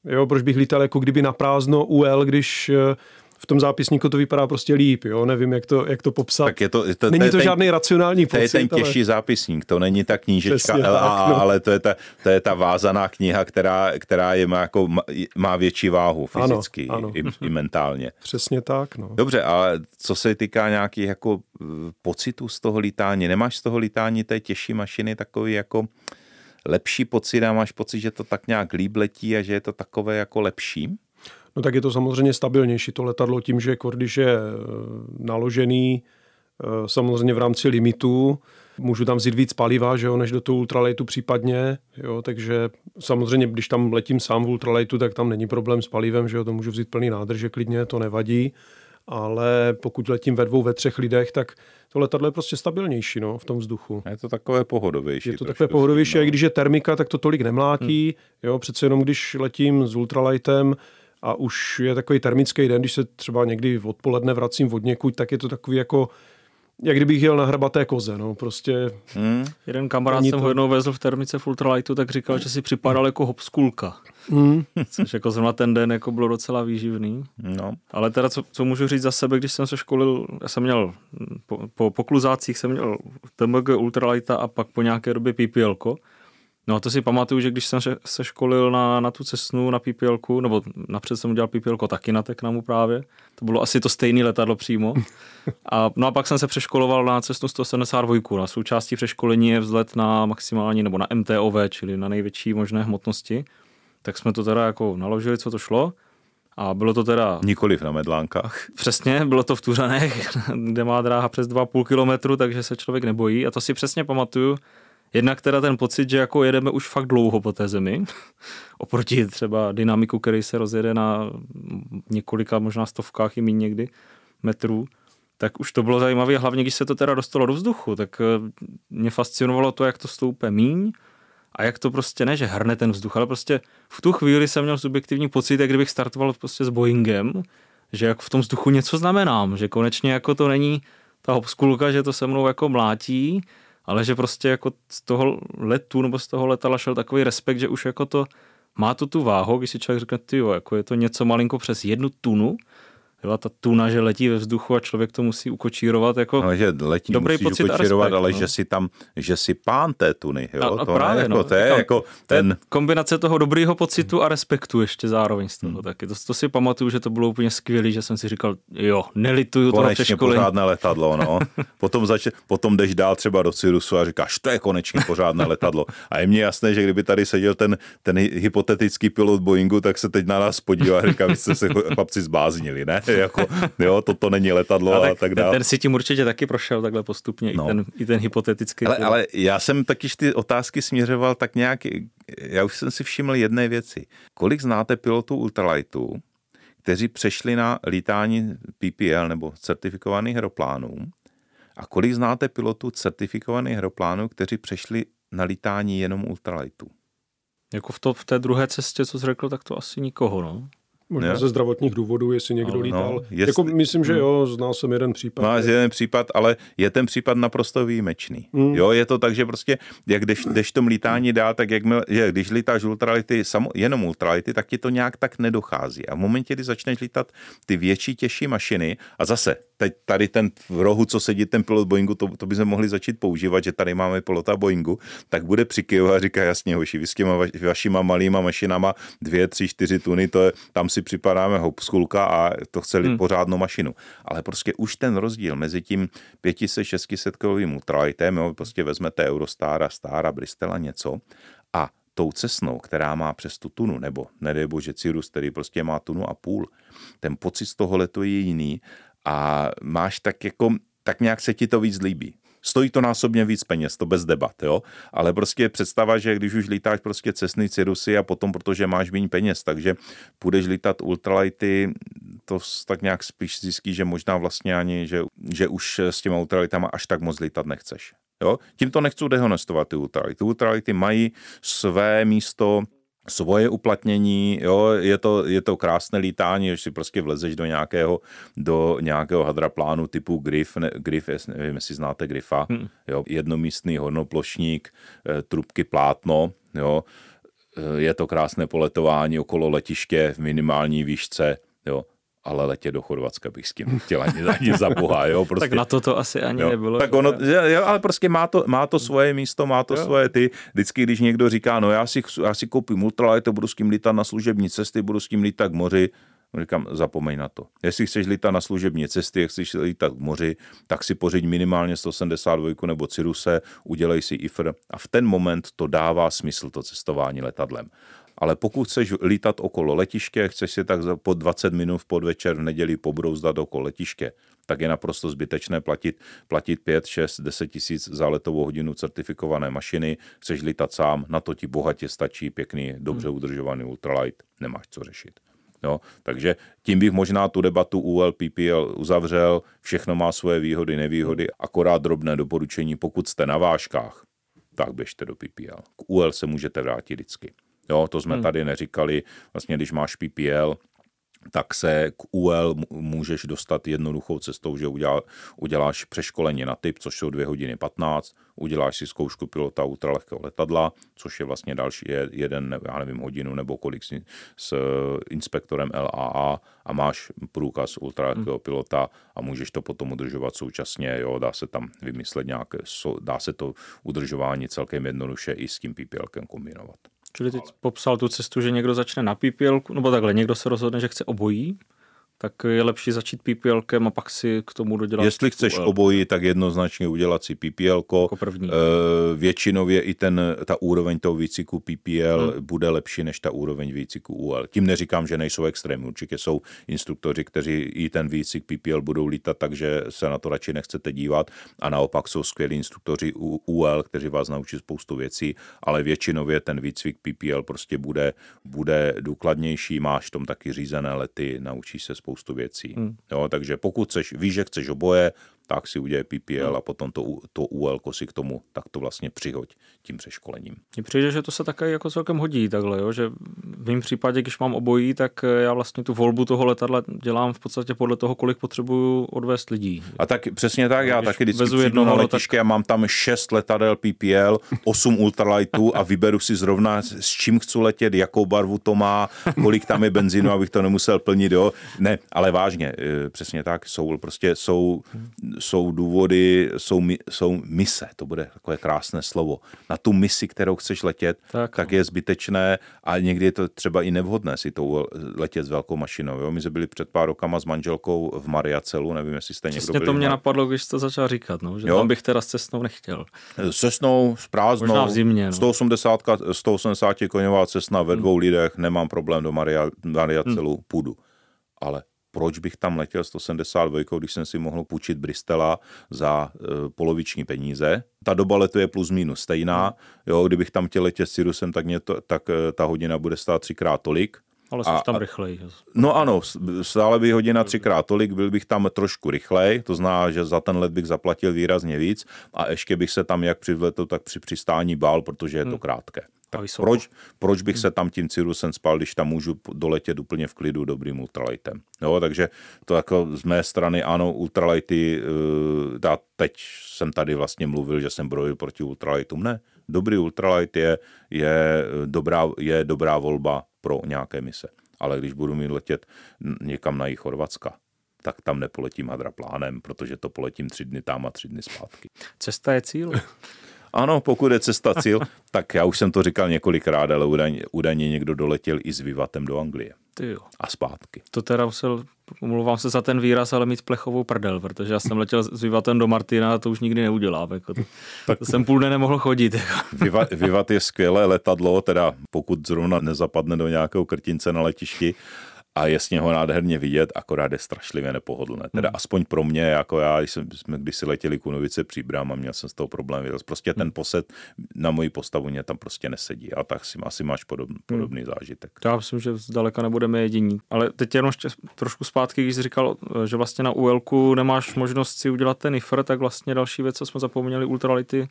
jo, proč bych lítal jako kdyby na prázdno UL, když eh, v tom zápisníku to vypadá prostě líp, jo, nevím, jak to, jak to popsat. Tak je to, to, Není je to ten, žádný racionální To je pocit, ten ale- těžší zápisník, to není ta knížečka Přesně tak, LAA, no. ale to je ta, to je ta vázaná kniha, která, která je má, jako, má větší váhu Ano, fyzicky ano. I, i mentálně. Přesně tak, no. Dobře, ale co se týká nějakých jako eh, pocitů z toho lítání, nemáš z toho lítání té těžší mašiny takový jako lepší pocit a máš pocit, že to tak nějak líp letí a že je to takové jako lepší? No tak je to samozřejmě stabilnější to letadlo tím, že když je eh, naložený eh, samozřejmě v rámci limitu, můžu tam vzít víc paliva, že jo, než do toho ultralightu případně, jo, takže samozřejmě, když tam letím sám v ultralightu, tak tam není problém s palivem, že jo, to můžu vzít plný nádrže klidně, to nevadí, ale pokud letím ve dvou, ve třech lidech, tak to letadlo je prostě stabilnější, no, v tom vzduchu. Je to takové pohodovější. Je to takové pohodovější, a no. když je termika, tak to tolik nemlátí. Jo, přece jenom když letím s ultralightem a už je takový termický den, když se třeba někdy odpoledne vracím od někud, tak je to takový jako, jak kdybych jel na hrabaté koze. No, prostě Hmm? Jeden kamarád Není jsem to- ho jednou vezl v termice v ultralightu, tak říkal, že si připadal jako hopskulka. mm, Což jako zrovna ten den jako bylo docela výživný. No. Ale teda, co, co můžu říct za sebe, když jsem se školil, já jsem měl po, po, po kluzácích jsem měl TMG Ultralighta a pak po nějaké době PPL. No a to si pamatuju, že když jsem se- školil na, na tu cestnu, na PPL, nebo napřed jsem udělal PPL taky na Teknamu právě, to bylo asi to stejné letadlo přímo. A, no a pak jsem se přeškoloval na cestnu 172. Na součástí přeškolení je vzlet na maximální nebo na MTOV, čili na největší možné hmotnosti. Tak jsme to teda jako naložili, co to šlo. A bylo to teda Nikoliv na medlánkách. Přesně, bylo to v Tuřanech, kde má dráha přes 2,5 kilometru, takže se člověk nebojí. A to si přesně pamatuju. Jednak teda ten pocit, že jako jedeme už fakt dlouho po té zemi, oproti třeba dynamiku, který se rozjede na několika, možná stovkách i méně někdy metrů, tak už to bylo zajímavé, hlavně když se to teda dostalo do vzduchu, tak eh, mě fascinovalo to, jak to stoupe míň a jak to prostě ne, že hrne ten vzduch, ale prostě v tu chvíli jsem měl subjektivní pocit, jak kdybych startoval prostě s Boeingem, že jako v tom vzduchu něco znamenám, že konečně jako to není ta hopskulka, že to se mnou jako mlátí, ale že prostě jako z toho letu nebo z toho letala šel takový respekt, že už jako to má to tu váhu, když si člověk řekne, ty jo, jako je to něco malinko přes jednu tunu, jo, ta tuna, že letí ve vzduchu a člověk to musí ukočírovat. Jako no, že letí dobrý musíš pocit ukočírovat, respekt, ale no. že si tam, že si pán té tuny. Jo? A, a to právě, jako, no, to je říkám, jako ten... kombinace toho dobrýho pocitu a respektu ještě zároveň z toho. Hmm. Taky. To, to, si pamatuju, že to bylo úplně skvělé, že jsem si říkal, jo, nelituju konečně toho pořádné letadlo, no. potom, zač- potom jdeš dál třeba do Cyrusu a říkáš, to je konečně pořádné letadlo. A je mně jasné, že kdyby tady seděl ten, ten hypotetický pilot Boeingu, tak se teď na nás podívá a říká, vy jste se chlapci zbláznili, ne? jako, jo, toto není letadlo a, tak, a tak dále. Ten si tím určitě taky prošel takhle postupně, no. i, ten, i ten hypotetický. Ale, ale já jsem takyž ty otázky směřoval tak nějak, já už jsem si všiml jedné věci. Kolik znáte pilotů ultralightů, kteří přešli na lítání PPL nebo certifikovaných aeroplánů a kolik znáte pilotů certifikovaných aeroplánů, kteří přešli na lítání jenom ultralightu? Jako v, to, v té druhé cestě, co jsi řekl, tak to asi nikoho, no. Možná ne? ze zdravotních důvodů, jestli někdo no, lítal. No, jest... jako myslím, že hmm. jo, znal jsem jeden případ. Máš jeden případ, ale je ten případ naprosto výjimečný. Mm. Jo, je to tak, že prostě, jak jdeš, jdeš tom lítání dál, tak jak je, když lítáš ultrality, samo, jenom ultrality, tak ti to nějak tak nedochází. A v momentě, kdy začneš lítat ty větší, těžší mašiny, a zase, teď tady ten v rohu, co sedí ten pilot Boeingu, to, to bychom mohli začít používat, že tady máme pilota Boeingu, tak bude přikyvovat a říká, jasně, hoši, vy s těma vašima malýma mašinama, dvě, tři, čtyři tuny, to je, tam si připadáme hopskulka a to chce hmm. pořádnou mašinu. Ale prostě už ten rozdíl mezi tím 500-600 kovým ultralightem, jo, prostě vezmete Eurostara, Stara, Bristela něco a tou cesnou, která má přes tu tunu, nebo nedej bože Cirrus, který prostě má tunu a půl, ten pocit z toho letu je jiný a máš tak jako, tak nějak se ti to víc líbí. Stojí to násobně víc peněz, to bez debat, jo. Ale prostě představa, že když už lítáš prostě cestný Cirusy a potom, protože máš méně peněz, takže půjdeš lítat ultralighty, to tak nějak spíš zjistí, že možná vlastně ani, že, že už s těma ultralitama až tak moc lítat nechceš. Jo? Tím to nechci dehonestovat ty ultralighty. Ultralighty mají své místo svoje uplatnění, jo, je to, je to krásné lítání, když si prostě vlezeš do nějakého, do nějakého hadraplánu typu Griff, ne, Griff nevím, jestli znáte Griffa, hmm. jo, jednomístný hornoplošník, eh, trubky plátno, jo, eh, je to krásné poletování okolo letiště v minimální výšce, jo, ale letět do Chorvatska bych s tím chtěl ani, ani za boha, jo. Prostě, tak na to to asi ani jo. nebylo. Tak ono, jo, ale prostě má to, má to svoje místo, má to jo. svoje ty. Vždycky, když někdo říká, no já si, já si koupím ultralight, budu s tím lítat na služební cesty, budu s tím lítat k moři, Říkám, zapomeň na to. Jestli chceš lítat na služební cesty, jak chceš lítat k moři, tak si pořiď minimálně 182 nebo Ciruse, udělej si IFR a v ten moment to dává smysl, to cestování letadlem ale pokud chceš lítat okolo letiště, chceš si tak po 20 minut v podvečer v neděli pobrouzdat okolo letiště, tak je naprosto zbytečné platit, platit 5, 6, 10 tisíc za letovou hodinu certifikované mašiny, chceš lítat sám, na to ti bohatě stačí pěkný, dobře hmm. udržovaný ultralight, nemáš co řešit. Jo, takže tím bych možná tu debatu ULPPL uzavřel, všechno má svoje výhody, nevýhody, akorát drobné doporučení, pokud jste na vážkách, tak běžte do PPL. K UL se můžete vrátit vždycky. Jo, to jsme hmm. tady neříkali. Vlastně, když máš PPL, tak se k UL můžeš dostat jednoduchou cestou, že udělá, uděláš přeškolení na typ, což jsou 2 hodiny 15, uděláš si zkoušku pilota ultralehkého letadla, což je vlastně další jeden, já nevím, hodinu nebo kolik s, s inspektorem LAA a máš průkaz ultralehkého hmm. pilota a můžeš to potom udržovat současně, jo, dá se tam vymyslet nějaké, dá se to udržování celkem jednoduše i s tím PPLkem kombinovat. Čili teď popsal tu cestu, že někdo začne na PPL, nebo takhle, někdo se rozhodne, že chce obojí, tak je lepší začít PPLkem a pak si k tomu dodělat. Jestli chceš UL. obojí, tak jednoznačně udělat si PPL. Jako první. E, většinově i ten, ta úroveň toho výciku PPL hmm. bude lepší než ta úroveň výciku UL. Tím neříkám, že nejsou extrémní. Určitě jsou instruktoři, kteří i ten výcik PPL budou lítat, takže se na to radši nechcete dívat. A naopak jsou skvělí instruktoři UL, kteří vás naučí spoustu věcí, ale většinově ten výcvik PPL prostě bude, bude důkladnější. Máš tom taky řízené lety, naučíš se spoustu věcí. Hmm. Jo, takže pokud chceš, víš, že chceš oboje, tak si udělej PPL hmm. a potom to, to UL si k tomu tak to vlastně přihoď tím přeškolením. Mně přijde, že to se také jako celkem hodí takhle, jo? že v mém případě, když mám obojí, tak já vlastně tu volbu toho letadla dělám v podstatě podle toho, kolik potřebuju odvést lidí. A tak přesně tak, já taky vždycky přijdu jednoho, na letiště tak... a mám tam šest letadel PPL, osm ultralightů a vyberu si zrovna s čím chci letět, jakou barvu to má, kolik tam je benzínu, abych to nemusel plnit, jo. Ne, ale vážně, eh, přesně tak, jsou prostě jsou, jsou důvody, jsou, jsou mise, to bude takové krásné slovo. Na tu misi, kterou chceš letět, tak, tak je zbytečné a někdy je to třeba i nevhodné si to letět s velkou mašinou. Jo. My jsme byli před pár rokama s manželkou v Mariacelu, nevím, jestli jste Přesně někdo byli. to mě napadlo, když to začal říkat, no, že jo? tam bych teda s cestnou nechtěl. S cestnou, s prázdnou, Možná v zimě, no. 180, 180 koňová cestna ve dvou hmm. lidech, nemám problém do Maria, Mariacelu, hmm. půjdu. Ale proč bych tam letěl 172, když jsem si mohl půjčit Bristela za e, poloviční peníze. Ta doba letu je plus minus stejná. Jo, kdybych tam chtěl letět s Cirrusem, tak, mě to, tak e, ta hodina bude stát třikrát tolik. Ale jsi a, tam rychlej. No ano, stále by hodina třikrát tolik, byl bych tam trošku rychlej, to znamená, že za ten let bych zaplatil výrazně víc a ještě bych se tam jak při vletu, tak při přistání bál, protože je to hmm. krátké. Tak proč, proč bych se tam tím Cirrusem spal, když tam můžu doletět úplně v klidu dobrým ultralightem. Jo, takže to jako z mé strany ano, ultralighty, já eh, teď jsem tady vlastně mluvil, že jsem brojil proti ultralightům. Ne, dobrý ultralight je, je, dobrá, je dobrá volba pro nějaké mise. Ale když budu mít letět někam na jich Chorvatska, tak tam nepoletím hadraplánem, protože to poletím tři dny tam a tři dny zpátky. Cesta je cíl. Ano, pokud je cesta cíl, tak já už jsem to říkal několikrát, ale údajně, údajně někdo doletěl i s Vivatem do Anglie. Ty jo. A zpátky. To teda musel, omlouvám se za ten výraz, ale mít plechovou prdel, protože já jsem letěl s Vivatem do Martina a to už nikdy neudělám. Jako to, tak, to jsem půl dne nemohl chodit. Jako. Vivat, Vivat je skvělé letadlo, teda pokud zrovna nezapadne do nějakého krtince na letišti, a je z něho nádherně vidět, akorát je strašlivě nepohodlné. Teda hmm. aspoň pro mě, jako já, jsem, jsme když si letěli Kunovice příbram a měl jsem z toho problém. Prostě ten hmm. posed na moji postavu mě tam prostě nesedí. A tak si asi máš podobný, hmm. podobný hmm. zážitek. Já myslím, že zdaleka nebudeme jediní. Ale teď jenom ještě trošku zpátky, když jsi říkal, že vlastně na UL nemáš možnost si udělat ten IFR, tak vlastně další věc, co jsme zapomněli, ultrality,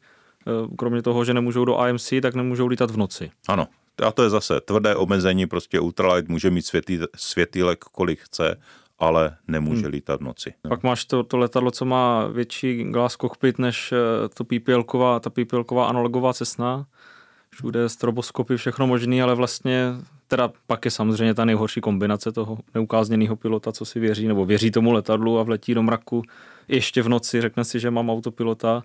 eh, kromě toho, že nemůžou do AMC, tak nemůžou lítat v noci. Ano, a to je zase tvrdé omezení, prostě ultralight může mít světý, světýlek, kolik chce, ale nemůže hmm. lítat v noci. Pak máš to, to letadlo, co má větší glass cockpit než eh, to PPL-ková, ta PPL-ková analogová cesna. Všude stroboskopy, všechno možný, ale vlastně teda pak je samozřejmě ta nejhorší kombinace toho neukázněného pilota, co si věří, nebo věří tomu letadlu a vletí do mraku ještě v noci, řekne si, že mám autopilota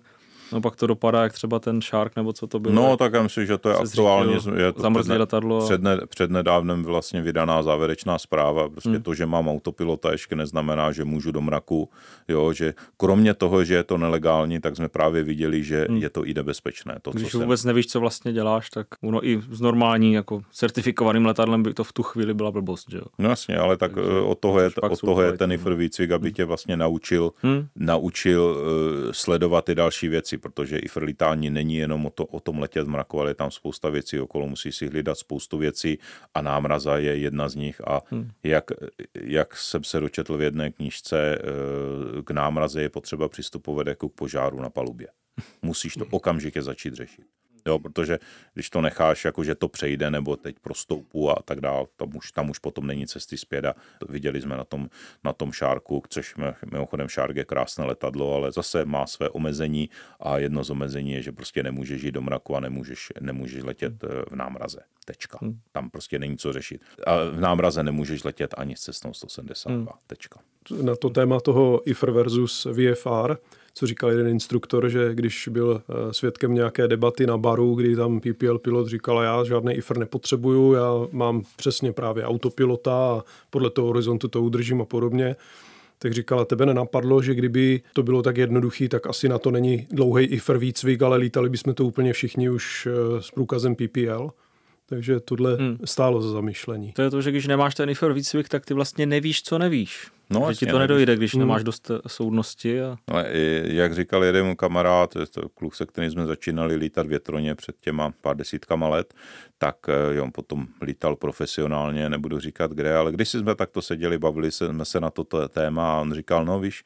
No pak to dopadá, jak třeba ten Shark, nebo co to bylo. No tak já myslím, že to je aktuálně. Je to zamrzlé letadlo. Před, ne, před nedávnem vlastně vydaná závěrečná zpráva. Prostě hmm. to, že mám autopilota, ještě neznamená, že můžu do mraku. Jo, že kromě toho, že je to nelegální, tak jsme právě viděli, že hmm. je to i nebezpečné. To, Když co vůbec jsem... nevíš, co vlastně děláš, tak ono i s normální jako certifikovaným letadlem by to v tu chvíli byla blbost. Že jo? No jasně, ale tak Takže eh, od toho je, od toho je ten IFR výcvik, aby hmm. tě vlastně naučil, hmm. naučil uh, sledovat ty další věci protože i frlítání není jenom o, to, o tom letět v mraku, ale je tam spousta věcí okolo, musí si hlídat spoustu věcí a námraza je jedna z nich a hmm. jak, jak jsem se dočetl v jedné knížce, eh, k námraze je potřeba přistupovat jako k požáru na palubě. Musíš to okamžitě začít řešit. Jo, protože když to necháš, jako že to přejde, nebo teď prostoupu a tak dále, tam už, tam už potom není cesty zpět a viděli jsme na tom, na tom šárku, což mimochodem šárk je krásné letadlo, ale zase má své omezení a jedno z omezení je, že prostě nemůžeš jít do mraku a nemůžeš, nemůžeš letět eh, v námraze. Tečka. Hmm. Tam prostě není co řešit. A v námraze nemůžeš letět ani s cestou 172. Hmm. Tečka. Na to téma toho IFR versus VFR, co říkal jeden instruktor, že když byl eh, svědkem nějaké debaty na baru, kdy tam PPL pilot říkal, já žádný IFR nepotřebuju, já mám přesně právě autopilota a podle toho horizontu to udržím a podobně, tak říkala, tebe nenapadlo, že kdyby to bylo tak jednoduchý, tak asi na to není dlouhý IFR výcvik, ale lítali bychom to úplně všichni už eh, s průkazem PPL. Takže tohle hmm. stálo za zamýšlení. To je to, že když nemáš ten IFR výcvik, tak ty vlastně nevíš, co nevíš. No, že ti to nedojde, když hmm. nemáš dost eh, soudnosti. A... No, jak říkal jeden kamarád, to kluk, se kterým jsme začínali lítat větroně před těma pár desítkama let, tak eh, jo, on potom lítal profesionálně, nebudu říkat kde, ale když jsme takto seděli, bavili jsme se na toto téma a on říkal, no víš,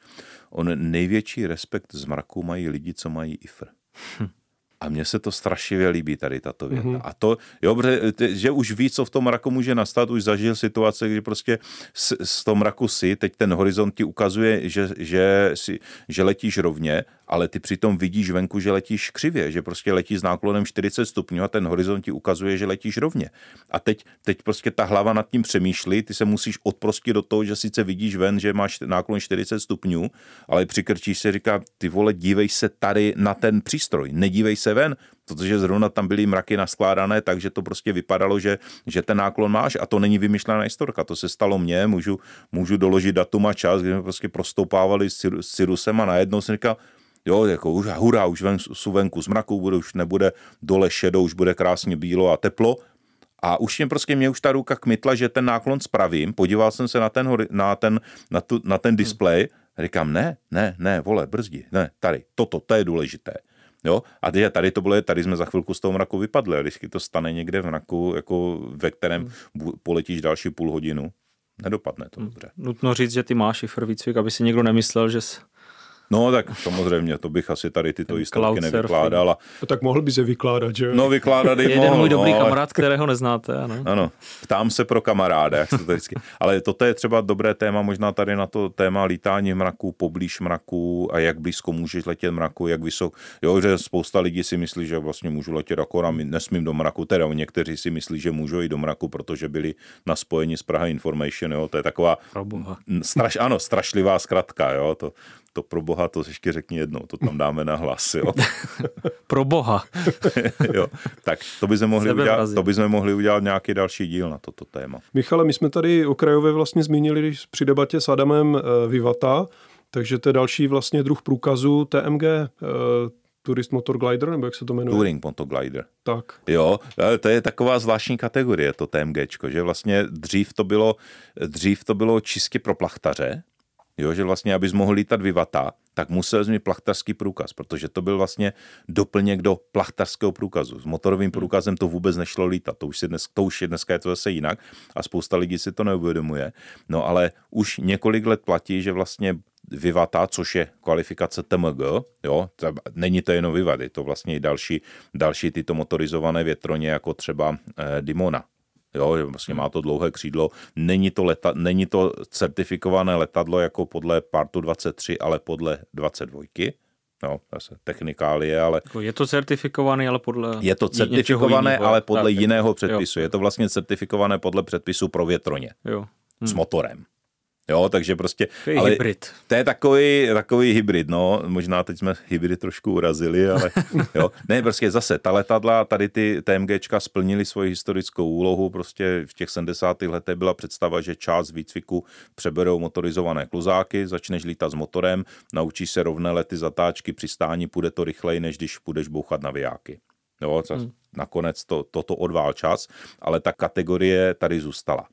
on největší respekt z mraku mají lidi, co mají IFR. Hm. A mně se to strašivě líbí tady tato věta. Mm-hmm. A to, jo, že už ví, co v tom mraku může nastat, už zažil situace, kdy prostě z, z tom mraku si, teď ten horizont ti ukazuje, že, že, si, že letíš rovně ale ty přitom vidíš venku, že letíš křivě, že prostě letíš s náklonem 40 stupňů a ten horizont ti ukazuje, že letíš rovně. A teď, teď prostě ta hlava nad tím přemýšlí, ty se musíš odprostit do toho, že sice vidíš ven, že máš náklon 40 stupňů, ale přikrčíš se, říká, ty vole, dívej se tady na ten přístroj, nedívej se ven, protože zrovna tam byly mraky naskládané, takže to prostě vypadalo, že, že ten náklon máš a to není vymyšlená historka, to se stalo mně, můžu, můžu doložit datum a čas, kdy jsme prostě prostoupávali s Cyrusem a najednou jsem říkal, Jo, jako už hurá, už ven, jsou venku z mraku, bude, už nebude dole šedo, už bude krásně bílo a teplo. A už mě prostě mě už ta ruka kmitla, že ten náklon spravím. Podíval jsem se na ten, na ten, na tu, na ten displej. Říkám, ne, ne, ne, vole, brzdi, ne, tady, toto, to je důležité. Jo? A teď tady to bylo, tady jsme za chvilku z toho mraku vypadli. A když to stane někde v mraku, jako ve kterém hmm. poletíš další půl hodinu, nedopadne to hmm. dobře. Nutno říct, že ty máš šifr výcvik, aby si někdo nemyslel, že jsi No tak samozřejmě, to bych asi tady tyto historky nevykládal. A... No, tak mohl by se vykládat, že No vykládat i Jeden můj dobrý no, kamarád, kterého neznáte, ano. Ano, ptám se pro kamaráda, jak se to vždycky. Ale toto je třeba dobré téma, možná tady na to téma lítání v mraku, poblíž mraku a jak blízko můžeš letět mraku, jak vysoko. Jo, že spousta lidí si myslí, že vlastně můžu letět akorát, nesmím do mraku, teda někteří si myslí, že můžou i do mraku, protože byli na spojení s Praha Information, jo, to je taková straš, ano, strašlivá zkratka, jo, to, to pro boha, to ještě řekni jednou, to tam dáme na hlas, jo. pro boha. jo, tak to bychom, mohli udělat, to bychom mohli udělat nějaký další díl na toto téma. Michale, my jsme tady okrajově vlastně zmínili při debatě s Adamem eh, Vivata, takže to je další vlastně druh průkazu TMG, eh, Tourist Motor Glider, nebo jak se to jmenuje? Touring Motor Glider. Tak. Jo, to je taková zvláštní kategorie, to TMGčko, že vlastně dřív to bylo, dřív to bylo čistě pro plachtaře, jo, že vlastně, abys mohl lítat vyvata, tak musel mít plachtařský průkaz, protože to byl vlastně doplněk do plachtařského průkazu. S motorovým hmm. průkazem to vůbec nešlo lítat, to už, si dnes, to už je dneska je to zase jinak a spousta lidí si to neuvědomuje. No ale už několik let platí, že vlastně Vivata, což je kvalifikace TMG, jo, není to jenom Vivat, je to vlastně i další, další tyto motorizované větroně, jako třeba eh, Dimona, Jo, vlastně má to dlouhé křídlo. Není to, leta, není to certifikované letadlo jako podle partu 23, ale podle 22. No, zase technikálie, ale... Jako je to certifikované, ale podle... Je to certifikované, jiného, ale podle tak, jiného předpisu. Jo. Je to vlastně certifikované podle předpisu pro větroně. Jo. Hmm. S motorem. Jo, takže prostě... Je ale hybrid. To je takový, takový hybrid, no. Možná teď jsme hybrid trošku urazili, ale jo. Ne, prostě zase, ta letadla, tady ty TMGčka splnili svoji historickou úlohu, prostě v těch 70. letech byla představa, že část výcviku přeberou motorizované kluzáky, začneš lítat s motorem, naučíš se rovné lety, zatáčky, přistání, půjde to rychleji, než když půjdeš bouchat na vijáky. Jo, hmm. nakonec to, toto odvál čas, ale ta kategorie tady zůstala.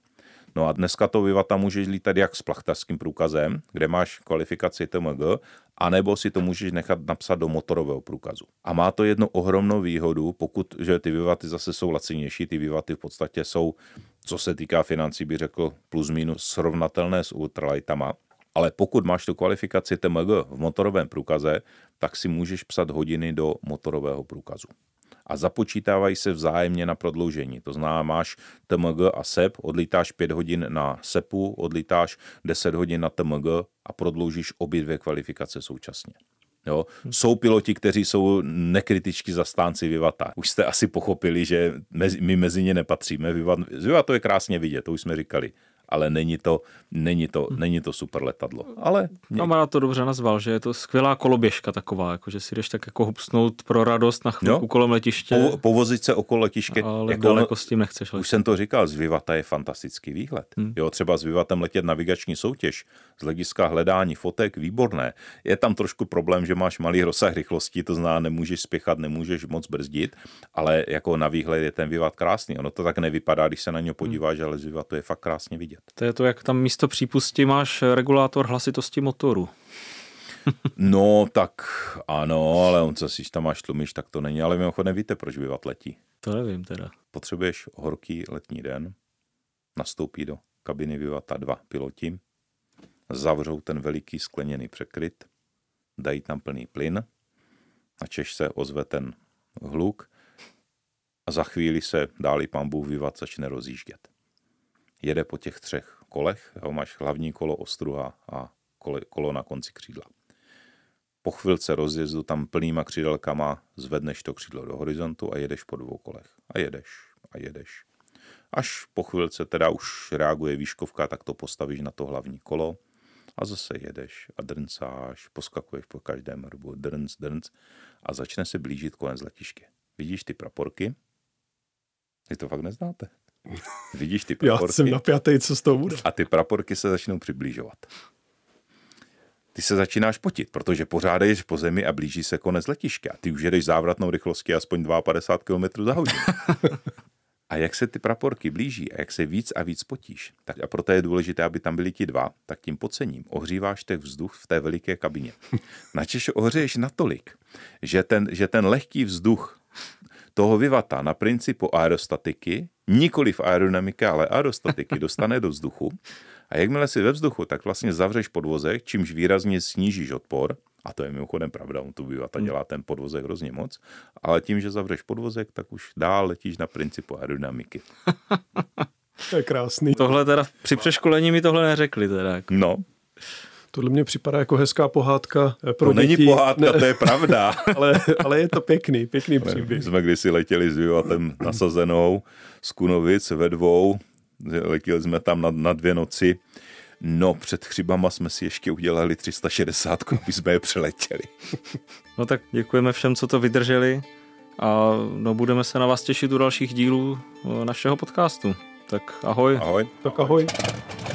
No a dneska to Vivata můžeš lítat jak s plachtařským průkazem, kde máš kvalifikaci TMG, anebo si to můžeš nechat napsat do motorového průkazu. A má to jednu ohromnou výhodu, pokud, že ty Vivaty zase jsou lacinější, ty Vivaty v podstatě jsou, co se týká financí, by řekl, plus minus srovnatelné s ultralightama, ale pokud máš tu kvalifikaci TMG v motorovém průkaze, tak si můžeš psat hodiny do motorového průkazu a započítávají se vzájemně na prodloužení. To znamená, máš TMG a SEP, odlítáš 5 hodin na SEPu, odlítáš 10 hodin na TMG a prodloužíš obě dvě kvalifikace současně. Jo. Jsou piloti, kteří jsou nekritičtí zastánci Vivata. Už jste asi pochopili, že mezi, my mezi ně nepatříme. Vivat, to je krásně vidět, to už jsme říkali ale není to, není to, hmm. není to super letadlo. Ale Kamarád to dobře nazval, že je to skvělá koloběžka taková, jako že si jdeš tak jako hupsnout pro radost na chvilku jo? kolem letiště. Po, povozit se okolo letiště. Ale jako daleko s tím nechceš. Už jsem to říkal, z Vivata je fantastický výhled. Hmm. Jo, třeba s Vivatem letět navigační soutěž, z hlediska hledání fotek, výborné. Je tam trošku problém, že máš malý rozsah rychlosti, to znamená, nemůžeš spěchat, nemůžeš moc brzdit, ale jako na výhled je ten Vivat krásný. Ono to tak nevypadá, když se na něj podíváš, hmm. ale z Vivatu je fakt krásně vidět. To je to, jak tam místo přípusti máš regulátor hlasitosti motoru. no, tak ano, ale on se si tam máš tlumíš, tak to není. Ale mimochodem víte, proč vyvat letí. To nevím teda. Potřebuješ horký letní den, nastoupí do kabiny Vivata dva piloti, zavřou ten veliký skleněný překryt, dají tam plný plyn, na Češ se ozve ten hluk a za chvíli se dáli pán Bůh Vivat začne rozjíždět. Jede po těch třech kolech, jo, máš hlavní kolo, ostruha a kolo, kolo na konci křídla. Po chvilce rozjezdu tam plnýma křídelkama zvedneš to křídlo do horizontu a jedeš po dvou kolech. A jedeš a jedeš. Až po chvilce teda už reaguje výškovka, tak to postavíš na to hlavní kolo a zase jedeš a drncáš, poskakuješ po každém rbu, drnc, drnc a začne se blížit konec letiště. Vidíš ty praporky? Vy to fakt neznáte. Vidíš ty praporky? Já jsem napjatý, co z toho bude. A ty praporky se začnou přiblížovat. Ty se začínáš potit, protože pořád jdeš po zemi a blíží se konec letiště. A ty už jedeš závratnou rychlostí aspoň 52 km za hodinu. A jak se ty praporky blíží a jak se víc a víc potíš, tak a proto je důležité, aby tam byli ti dva, tak tím pocením ohříváš ten vzduch v té veliké kabině. Načež ohřeješ natolik, že ten, že ten lehký vzduch toho vyvata na principu aerostatiky, nikoli v aerodynamiky, ale aerostatiky, dostane do vzduchu a jakmile si ve vzduchu, tak vlastně zavřeš podvozek, čímž výrazně snížíš odpor a to je mimochodem pravda, on tu bývá, hmm. dělá ten podvozek hrozně moc, ale tím, že zavřeš podvozek, tak už dál letíš na principu aerodynamiky. to je krásný. Tohle teda při přeškolení mi tohle neřekli teda. Jako. No, Tohle mě připadá jako hezká pohádka pro to děti. není pohádka, ne, to je pravda. ale, ale je to pěkný, pěkný příběh. My jsme kdysi letěli s vývatem nasazenou z Kunovic ve dvou, letěli jsme tam na, na dvě noci No, před chřibama jsme si ještě udělali 360, aby jsme je přeletěli. No tak děkujeme všem, co to vydrželi a no, budeme se na vás těšit u dalších dílů eh, našeho podcastu. Tak ahoj. Ahoj. Tak ahoj. traffic,